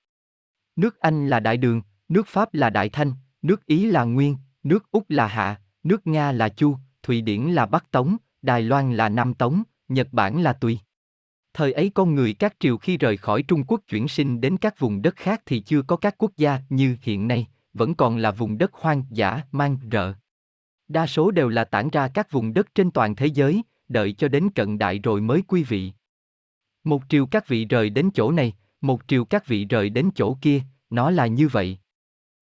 Nước Anh là đại đường, nước Pháp là đại thanh, nước Ý là nguyên, nước Úc là hạ, nước Nga là chu, Thụy Điển là Bắc Tống, Đài Loan là Nam Tống, Nhật Bản là Tùy. Thời ấy con người các triều khi rời khỏi Trung Quốc chuyển sinh đến các vùng đất khác thì chưa có các quốc gia như hiện nay, vẫn còn là vùng đất hoang dã, mang rợ. Đa số đều là tản ra các vùng đất trên toàn thế giới, đợi cho đến cận đại rồi mới quy vị. Một triều các vị rời đến chỗ này, một triều các vị rời đến chỗ kia, nó là như vậy.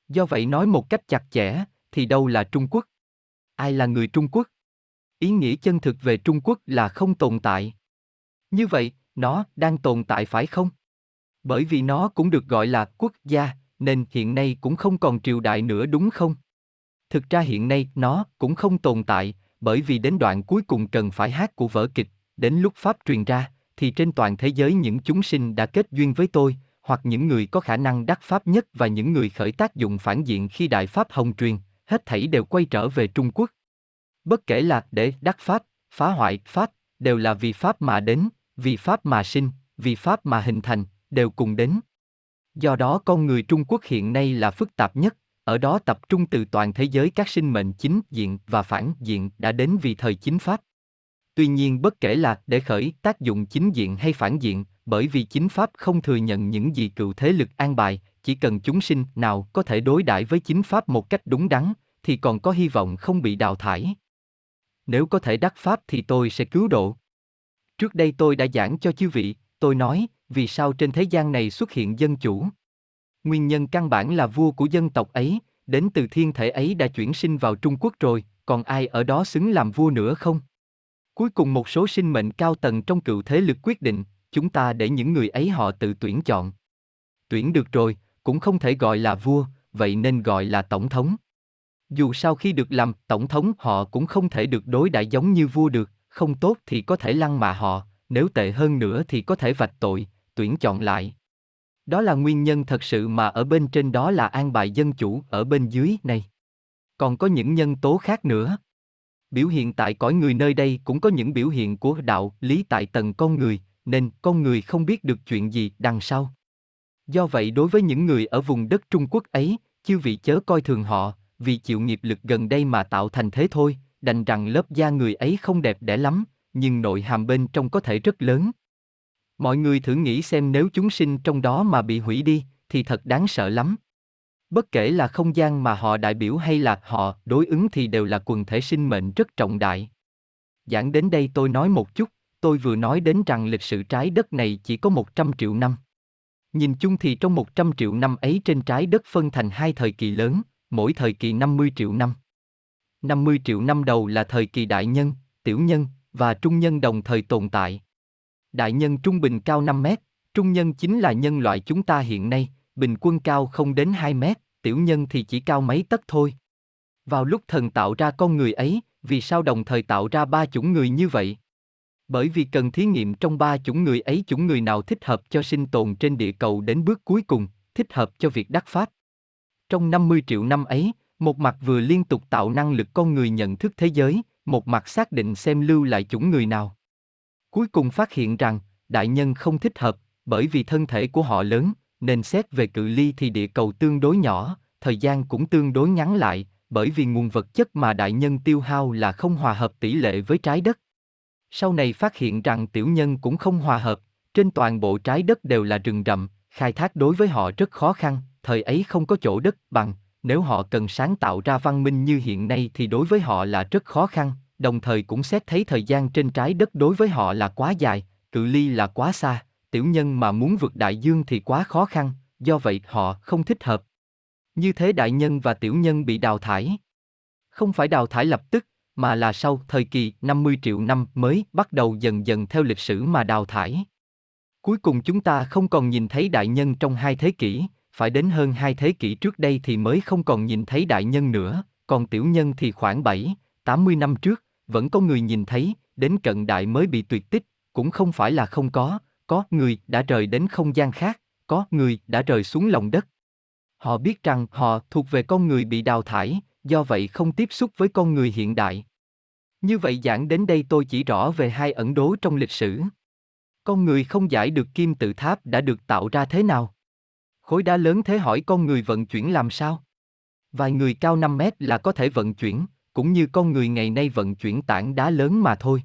Do vậy nói một cách chặt chẽ, thì đâu là Trung Quốc? Ai là người Trung Quốc? Ý nghĩa chân thực về Trung Quốc là không tồn tại. Như vậy, nó đang tồn tại phải không? Bởi vì nó cũng được gọi là quốc gia, nên hiện nay cũng không còn triều đại nữa đúng không? Thực ra hiện nay nó cũng không tồn tại, bởi vì đến đoạn cuối cùng cần phải hát của vở kịch, đến lúc Pháp truyền ra, thì trên toàn thế giới những chúng sinh đã kết duyên với tôi, hoặc những người có khả năng đắc Pháp nhất và những người khởi tác dụng phản diện khi Đại Pháp Hồng truyền, hết thảy đều quay trở về Trung Quốc. Bất kể là để đắc Pháp, phá hoại Pháp, đều là vì Pháp mà đến, vì Pháp mà sinh, vì Pháp mà hình thành, đều cùng đến. Do đó con người Trung Quốc hiện nay là phức tạp nhất, ở đó tập trung từ toàn thế giới các sinh mệnh chính diện và phản diện đã đến vì thời chính Pháp. Tuy nhiên bất kể là để khởi tác dụng chính diện hay phản diện, bởi vì chính Pháp không thừa nhận những gì cựu thế lực an bài, chỉ cần chúng sinh nào có thể đối đãi với chính Pháp một cách đúng đắn, thì còn có hy vọng không bị đào thải. Nếu có thể đắc Pháp thì tôi sẽ cứu độ. Trước đây tôi đã giảng cho chư vị, tôi nói, vì sao trên thế gian này xuất hiện dân chủ. Nguyên nhân căn bản là vua của dân tộc ấy, đến từ thiên thể ấy đã chuyển sinh vào Trung Quốc rồi, còn ai ở đó xứng làm vua nữa không? Cuối cùng một số sinh mệnh cao tầng trong cựu thế lực quyết định, chúng ta để những người ấy họ tự tuyển chọn. Tuyển được rồi, cũng không thể gọi là vua, vậy nên gọi là tổng thống. Dù sau khi được làm tổng thống họ cũng không thể được đối đãi giống như vua được, không tốt thì có thể lăng mạ họ, nếu tệ hơn nữa thì có thể vạch tội, tuyển chọn lại. Đó là nguyên nhân thật sự mà ở bên trên đó là an bài dân chủ ở bên dưới này. Còn có những nhân tố khác nữa. Biểu hiện tại cõi người nơi đây cũng có những biểu hiện của đạo lý tại tầng con người, nên con người không biết được chuyện gì đằng sau. Do vậy đối với những người ở vùng đất Trung Quốc ấy, chư vị chớ coi thường họ, vì chịu nghiệp lực gần đây mà tạo thành thế thôi, đành rằng lớp da người ấy không đẹp đẽ lắm, nhưng nội hàm bên trong có thể rất lớn. Mọi người thử nghĩ xem nếu chúng sinh trong đó mà bị hủy đi, thì thật đáng sợ lắm. Bất kể là không gian mà họ đại biểu hay là họ đối ứng thì đều là quần thể sinh mệnh rất trọng đại. Giảng đến đây tôi nói một chút, tôi vừa nói đến rằng lịch sử trái đất này chỉ có 100 triệu năm. Nhìn chung thì trong 100 triệu năm ấy trên trái đất phân thành hai thời kỳ lớn, mỗi thời kỳ 50 triệu năm. 50 triệu năm đầu là thời kỳ đại nhân, tiểu nhân và trung nhân đồng thời tồn tại. Đại nhân trung bình cao 5 mét, trung nhân chính là nhân loại chúng ta hiện nay, bình quân cao không đến 2 mét, tiểu nhân thì chỉ cao mấy tấc thôi. Vào lúc thần tạo ra con người ấy, vì sao đồng thời tạo ra ba chủng người như vậy? Bởi vì cần thí nghiệm trong ba chủng người ấy chủng người nào thích hợp cho sinh tồn trên địa cầu đến bước cuối cùng, thích hợp cho việc đắc pháp. Trong 50 triệu năm ấy, một mặt vừa liên tục tạo năng lực con người nhận thức thế giới, một mặt xác định xem lưu lại chủng người nào. Cuối cùng phát hiện rằng, đại nhân không thích hợp, bởi vì thân thể của họ lớn, nên xét về cự ly thì địa cầu tương đối nhỏ, thời gian cũng tương đối ngắn lại, bởi vì nguồn vật chất mà đại nhân tiêu hao là không hòa hợp tỷ lệ với trái đất. Sau này phát hiện rằng tiểu nhân cũng không hòa hợp, trên toàn bộ trái đất đều là rừng rậm, khai thác đối với họ rất khó khăn, thời ấy không có chỗ đất bằng, nếu họ cần sáng tạo ra văn minh như hiện nay thì đối với họ là rất khó khăn, đồng thời cũng xét thấy thời gian trên trái đất đối với họ là quá dài, cự ly là quá xa, tiểu nhân mà muốn vượt đại dương thì quá khó khăn, do vậy họ không thích hợp. Như thế đại nhân và tiểu nhân bị đào thải. Không phải đào thải lập tức, mà là sau thời kỳ 50 triệu năm mới bắt đầu dần dần theo lịch sử mà đào thải. Cuối cùng chúng ta không còn nhìn thấy đại nhân trong hai thế kỷ, phải đến hơn hai thế kỷ trước đây thì mới không còn nhìn thấy đại nhân nữa, còn tiểu nhân thì khoảng 7, 80 năm trước, vẫn có người nhìn thấy, đến cận đại mới bị tuyệt tích, cũng không phải là không có, có người đã rời đến không gian khác, có người đã rời xuống lòng đất. Họ biết rằng họ thuộc về con người bị đào thải, do vậy không tiếp xúc với con người hiện đại. Như vậy giảng đến đây tôi chỉ rõ về hai ẩn đố trong lịch sử. Con người không giải được kim tự tháp đã được tạo ra thế nào? Khối đá lớn thế hỏi con người vận chuyển làm sao? Vài người cao 5 mét là có thể vận chuyển, cũng như con người ngày nay vận chuyển tảng đá lớn mà thôi.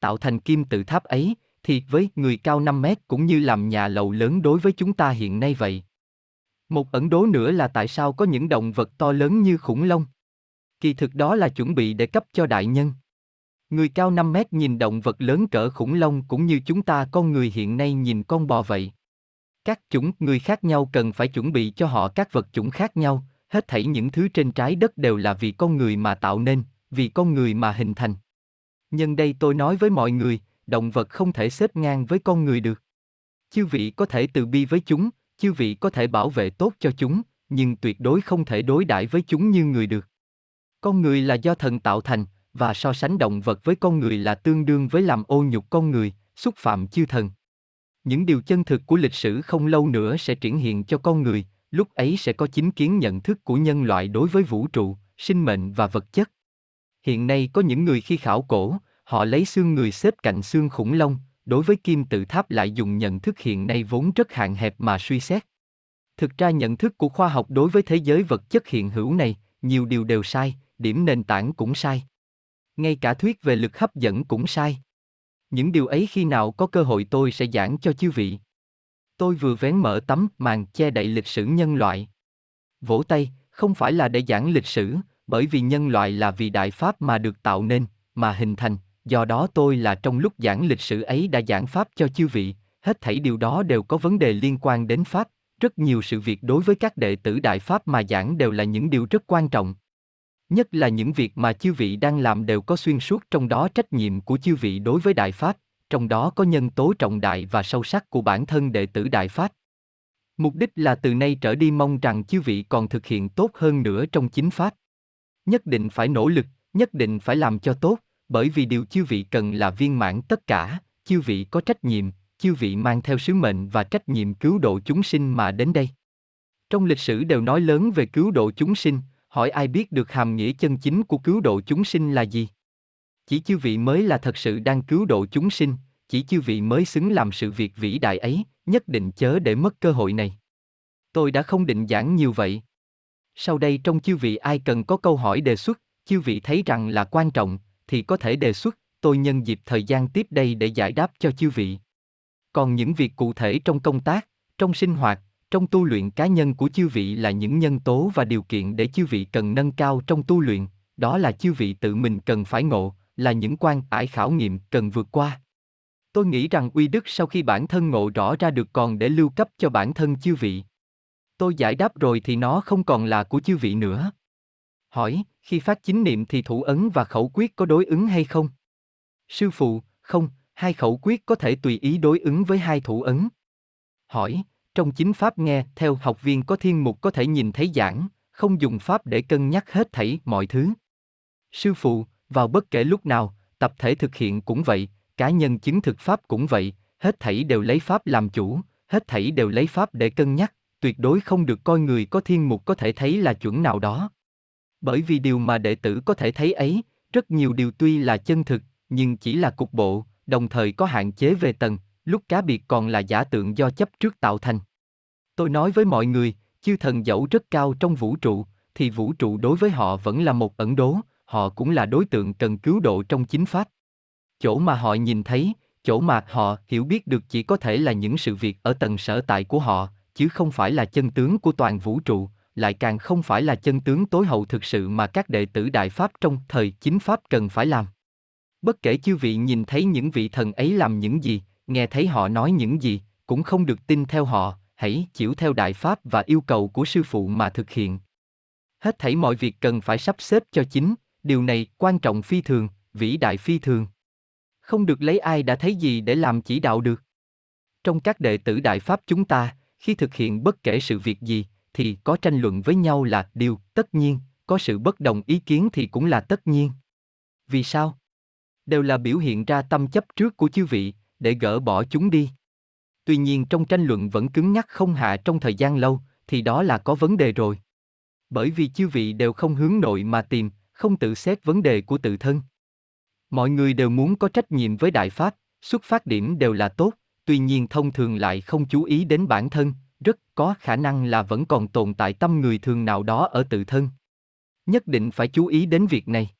Tạo thành kim tự tháp ấy, thì với người cao 5 mét cũng như làm nhà lầu lớn đối với chúng ta hiện nay vậy. Một ẩn đố nữa là tại sao có những động vật to lớn như khủng long. Kỳ thực đó là chuẩn bị để cấp cho đại nhân. Người cao 5 mét nhìn động vật lớn cỡ khủng long cũng như chúng ta con người hiện nay nhìn con bò vậy. Các chủng người khác nhau cần phải chuẩn bị cho họ các vật chủng khác nhau, hết thảy những thứ trên trái đất đều là vì con người mà tạo nên, vì con người mà hình thành. Nhân đây tôi nói với mọi người, động vật không thể xếp ngang với con người được. Chư vị có thể từ bi với chúng, chư vị có thể bảo vệ tốt cho chúng, nhưng tuyệt đối không thể đối đãi với chúng như người được. Con người là do thần tạo thành, và so sánh động vật với con người là tương đương với làm ô nhục con người, xúc phạm chư thần. Những điều chân thực của lịch sử không lâu nữa sẽ triển hiện cho con người, lúc ấy sẽ có chính kiến nhận thức của nhân loại đối với vũ trụ, sinh mệnh và vật chất. Hiện nay có những người khi khảo cổ, họ lấy xương người xếp cạnh xương khủng long, đối với kim tự tháp lại dùng nhận thức hiện nay vốn rất hạn hẹp mà suy xét. Thực ra nhận thức của khoa học đối với thế giới vật chất hiện hữu này, nhiều điều đều sai, điểm nền tảng cũng sai. Ngay cả thuyết về lực hấp dẫn cũng sai. Những điều ấy khi nào có cơ hội tôi sẽ giảng cho chư vị. Tôi vừa vén mở tấm màn che đậy lịch sử nhân loại. Vỗ tay, không phải là để giảng lịch sử, bởi vì nhân loại là vì đại pháp mà được tạo nên, mà hình thành, do đó tôi là trong lúc giảng lịch sử ấy đã giảng pháp cho chư vị, hết thảy điều đó đều có vấn đề liên quan đến pháp, rất nhiều sự việc đối với các đệ tử đại pháp mà giảng đều là những điều rất quan trọng. Nhất là những việc mà chư vị đang làm đều có xuyên suốt trong đó trách nhiệm của chư vị đối với đại pháp, trong đó có nhân tố trọng đại và sâu sắc của bản thân đệ tử đại pháp. Mục đích là từ nay trở đi mong rằng chư vị còn thực hiện tốt hơn nữa trong chính pháp. Nhất định phải nỗ lực, nhất định phải làm cho tốt, bởi vì điều chư vị cần là viên mãn tất cả, chư vị có trách nhiệm, chư vị mang theo sứ mệnh và trách nhiệm cứu độ chúng sinh mà đến đây. Trong lịch sử đều nói lớn về cứu độ chúng sinh, hỏi ai biết được hàm nghĩa chân chính của cứu độ chúng sinh là gì? Chỉ chư vị mới là thật sự đang cứu độ chúng sinh, chỉ chư vị mới xứng làm sự việc vĩ đại ấy, nhất định chớ để mất cơ hội này. Tôi đã không định giảng nhiều vậy. Sau đây trong chư vị ai cần có câu hỏi đề xuất, chư vị thấy rằng là quan trọng, thì có thể đề xuất, tôi nhân dịp thời gian tiếp đây để giải đáp cho chư vị. Còn những việc cụ thể trong công tác, trong sinh hoạt, trong tu luyện cá nhân của chư vị là những nhân tố và điều kiện để chư vị cần nâng cao trong tu luyện, đó là chư vị tự mình cần phải ngộ, là những quan ải khảo nghiệm cần vượt qua. Tôi nghĩ rằng uy đức sau khi bản thân ngộ rõ ra được còn để lưu cấp cho bản thân chư vị. Tôi giải đáp rồi thì nó không còn là của chư vị nữa. Hỏi, khi phát chính niệm thì thủ ấn và khẩu quyết có đối ứng hay không? Sư phụ, không, hai khẩu quyết có thể tùy ý đối ứng với hai thủ ấn. Hỏi, trong chính pháp nghe, theo học viên có thiên mục có thể nhìn thấy giảng, không dùng pháp để cân nhắc hết thảy mọi thứ. Sư phụ, vào bất kể lúc nào, tập thể thực hiện cũng vậy, cá nhân chứng thực pháp cũng vậy, hết thảy đều lấy pháp làm chủ, hết thảy đều lấy pháp để cân nhắc, tuyệt đối không được coi người có thiên mục có thể thấy là chuẩn nào đó. Bởi vì điều mà đệ tử có thể thấy ấy, rất nhiều điều tuy là chân thực, nhưng chỉ là cục bộ, đồng thời có hạn chế về tầng, lúc cá biệt còn là giả tượng do chấp trước tạo thành. Tôi nói với mọi người, chư thần dẫu rất cao trong vũ trụ, thì vũ trụ đối với họ vẫn là một ẩn đố, họ cũng là đối tượng cần cứu độ trong chính pháp. Chỗ mà họ nhìn thấy, chỗ mà họ hiểu biết được chỉ có thể là những sự việc ở tầng sở tại của họ, chứ không phải là chân tướng của toàn vũ trụ, lại càng không phải là chân tướng tối hậu thực sự mà các đệ tử đại pháp trong thời chính pháp cần phải làm. Bất kể chư vị nhìn thấy những vị thần ấy làm những gì, nghe thấy họ nói những gì, cũng không được tin theo họ, hãy chịu theo đại pháp và yêu cầu của sư phụ mà thực hiện. Hết thảy mọi việc cần phải sắp xếp cho chính, điều này quan trọng phi thường, vĩ đại phi thường. Không được lấy ai đã thấy gì để làm chỉ đạo được. Trong các đệ tử đại pháp chúng ta, khi thực hiện bất kể sự việc gì, thì có tranh luận với nhau là điều tất nhiên, có sự bất đồng ý kiến thì cũng là tất nhiên. Vì sao? Đều là biểu hiện ra tâm chấp trước của chư vị, để gỡ bỏ chúng đi. Tuy nhiên trong tranh luận vẫn cứng nhắc không hạ trong thời gian lâu, thì đó là có vấn đề rồi. Bởi vì chư vị đều không hướng nội mà tìm, không tự xét vấn đề của tự thân. Mọi người đều muốn có trách nhiệm với đại pháp, xuất phát điểm đều là tốt, tuy nhiên thông thường lại không chú ý đến bản thân, rất có khả năng là vẫn còn tồn tại tâm người thường nào đó ở tự thân. Nhất định phải chú ý đến việc này.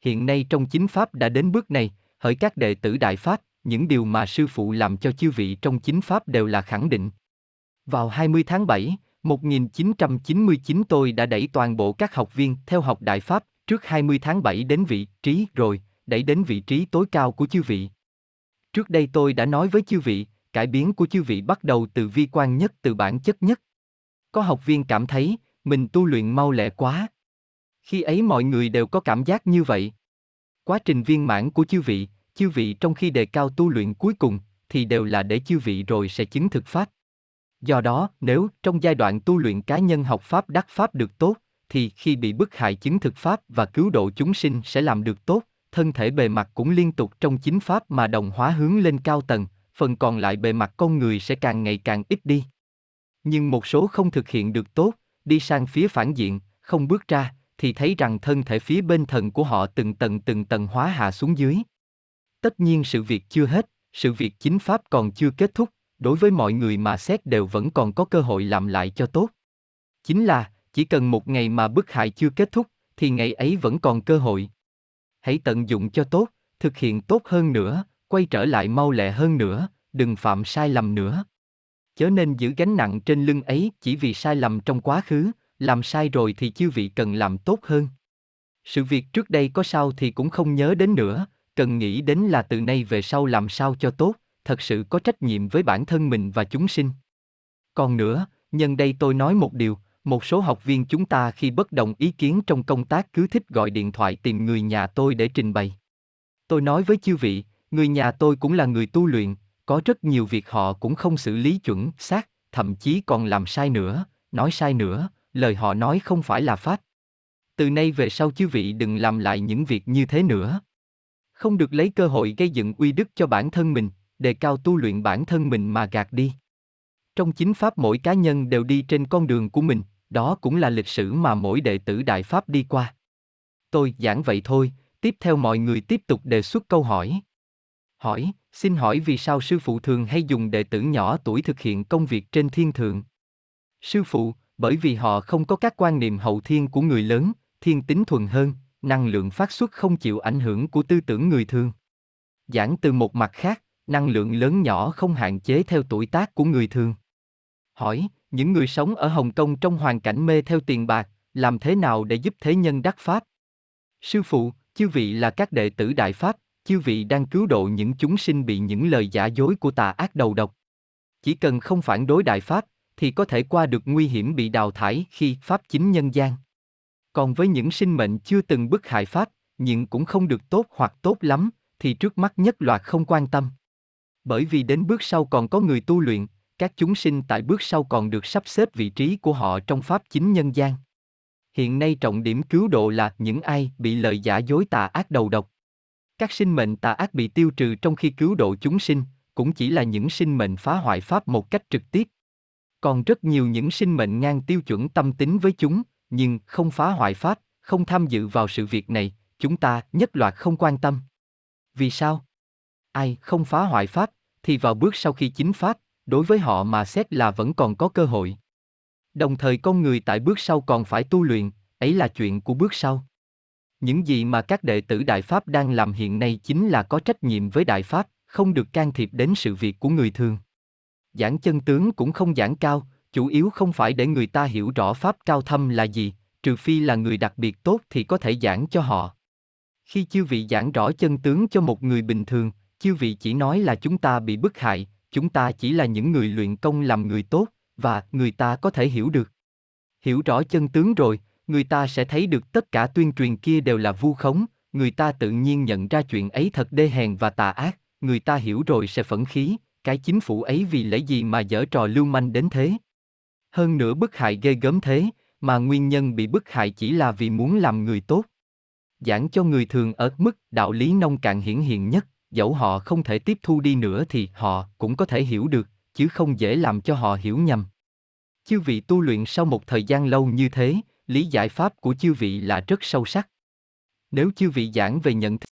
Hiện nay trong chính pháp đã đến bước này, hỡi các đệ tử đại pháp, những điều mà sư phụ làm cho chư vị trong chính pháp đều là khẳng định. Vào 20 tháng 7, 1999 tôi đã đẩy toàn bộ các học viên theo học đại pháp trước 20 tháng 7 đến vị trí rồi, đẩy đến vị trí tối cao của chư vị. Trước đây tôi đã nói với chư vị, cải biến của chư vị bắt đầu từ vi quan nhất từ bản chất nhất. Có học viên cảm thấy, mình tu luyện mau lẹ quá. Khi ấy mọi người đều có cảm giác như vậy. Quá trình viên mãn của chư vị, chư vị trong khi đề cao tu luyện cuối cùng, thì đều là để chư vị rồi sẽ chứng thực pháp. Do đó, nếu trong giai đoạn tu luyện cá nhân học pháp đắc pháp được tốt, thì khi bị bức hại chứng thực pháp và cứu độ chúng sinh sẽ làm được tốt, thân thể bề mặt cũng liên tục trong chính pháp mà đồng hóa hướng lên cao tầng, phần còn lại bề mặt con người sẽ càng ngày càng ít đi. Nhưng một số không thực hiện được tốt, đi sang phía phản diện, không bước ra, thì thấy rằng thân thể phía bên thần của họ từng tầng từng tầng hóa hạ xuống dưới. Tất nhiên sự việc chưa hết, sự việc chính pháp còn chưa kết thúc, đối với mọi người mà xét đều vẫn còn có cơ hội làm lại cho tốt. Chính là, chỉ cần một ngày mà bức hại chưa kết thúc, thì ngày ấy vẫn còn cơ hội. Hãy tận dụng cho tốt, thực hiện tốt hơn nữa, quay trở lại mau lẹ hơn nữa, đừng phạm sai lầm nữa. Chớ nên giữ gánh nặng trên lưng ấy chỉ vì sai lầm trong quá khứ, làm sai rồi thì chư vị cần làm tốt hơn. Sự việc trước đây có sao thì cũng không nhớ đến nữa, cần nghĩ đến là từ nay về sau làm sao cho tốt, thật sự có trách nhiệm với bản thân mình và chúng sinh. Còn nữa, nhân đây tôi nói một điều, một số học viên chúng ta khi bất đồng ý kiến trong công tác cứ thích gọi điện thoại tìm người nhà tôi để trình bày. Tôi nói với chư vị, người nhà tôi cũng là người tu luyện, có rất nhiều việc họ cũng không xử lý chuẩn, xác, thậm chí còn làm sai nữa, nói sai nữa, lời họ nói không phải là pháp. Từ nay về sau chư vị đừng làm lại những việc như thế nữa. Không được lấy cơ hội gây dựng uy đức cho bản thân mình, đề cao tu luyện bản thân mình mà gạt đi. Trong chính pháp mỗi cá nhân đều đi trên con đường của mình, đó cũng là lịch sử mà mỗi đệ tử Đại Pháp đi qua. Tôi giảng vậy thôi, tiếp theo mọi người tiếp tục đề xuất câu hỏi. Hỏi, xin hỏi vì sao sư phụ thường hay dùng đệ tử nhỏ tuổi thực hiện công việc trên thiên thượng? Sư phụ, bởi vì họ không có các quan niệm hậu thiên của người lớn, thiên tính thuần hơn, năng lượng phát xuất không chịu ảnh hưởng của tư tưởng người thường. Giảng từ một mặt khác, năng lượng lớn nhỏ không hạn chế theo tuổi tác của người thường. Hỏi, những người sống ở Hồng Kông trong hoàn cảnh mê theo tiền bạc, làm thế nào để giúp thế nhân đắc pháp? Sư phụ, chư vị là các đệ tử Đại Pháp, chư vị đang cứu độ những chúng sinh bị những lời giả dối của tà ác đầu độc. Chỉ cần không phản đối Đại Pháp, thì có thể qua được nguy hiểm bị đào thải khi Pháp chính nhân gian. Còn với những sinh mệnh chưa từng bức hại Pháp, nhưng cũng không được tốt hoặc tốt lắm, thì trước mắt nhất loạt không quan tâm. Bởi vì đến bước sau còn có người tu luyện, các chúng sinh tại bước sau còn được sắp xếp vị trí của họ trong Pháp chính nhân gian. Hiện nay trọng điểm cứu độ là những ai bị lời giả dối tà ác đầu độc. Các sinh mệnh tà ác bị tiêu trừ trong khi cứu độ chúng sinh, cũng chỉ là những sinh mệnh phá hoại Pháp một cách trực tiếp. Còn rất nhiều những sinh mệnh ngang tiêu chuẩn tâm tính với chúng, nhưng không phá hoại Pháp, không tham dự vào sự việc này, chúng ta nhất loạt không quan tâm. Vì sao? Ai không phá hoại Pháp, thì vào bước sau khi chính Pháp, đối với họ mà xét là vẫn còn có cơ hội. Đồng thời con người tại bước sau còn phải tu luyện, ấy là chuyện của bước sau. Những gì mà các đệ tử Đại Pháp đang làm hiện nay chính là có trách nhiệm với Đại Pháp, không được can thiệp đến sự việc của người thường. Giảng chân tướng cũng không giảng cao, chủ yếu không phải để người ta hiểu rõ Pháp cao thâm là gì, trừ phi là người đặc biệt tốt thì có thể giảng cho họ. Khi chư vị giảng rõ chân tướng cho một người bình thường, chư vị chỉ nói là chúng ta bị bức hại, chúng ta chỉ là những người luyện công làm người tốt, và người ta có thể hiểu được. Hiểu rõ chân tướng rồi, người ta sẽ thấy được tất cả tuyên truyền kia đều là vu khống, người ta tự nhiên nhận ra chuyện ấy thật đê hèn và tà ác, người ta hiểu rồi sẽ phẫn khí, cái chính phủ ấy vì lẽ gì mà dở trò lưu manh đến thế. Hơn nữa bức hại ghê gớm thế, mà nguyên nhân bị bức hại chỉ là vì muốn làm người tốt. Giảng cho người thường ở mức đạo lý nông cạn hiển hiện nhất, dẫu họ không thể tiếp thu đi nữa thì họ cũng có thể hiểu được, chứ không dễ làm cho họ hiểu nhầm. Chư vị tu luyện sau một thời gian lâu như thế, lý giải pháp của chư vị là rất sâu sắc. Nếu chư vị giảng về nhận thức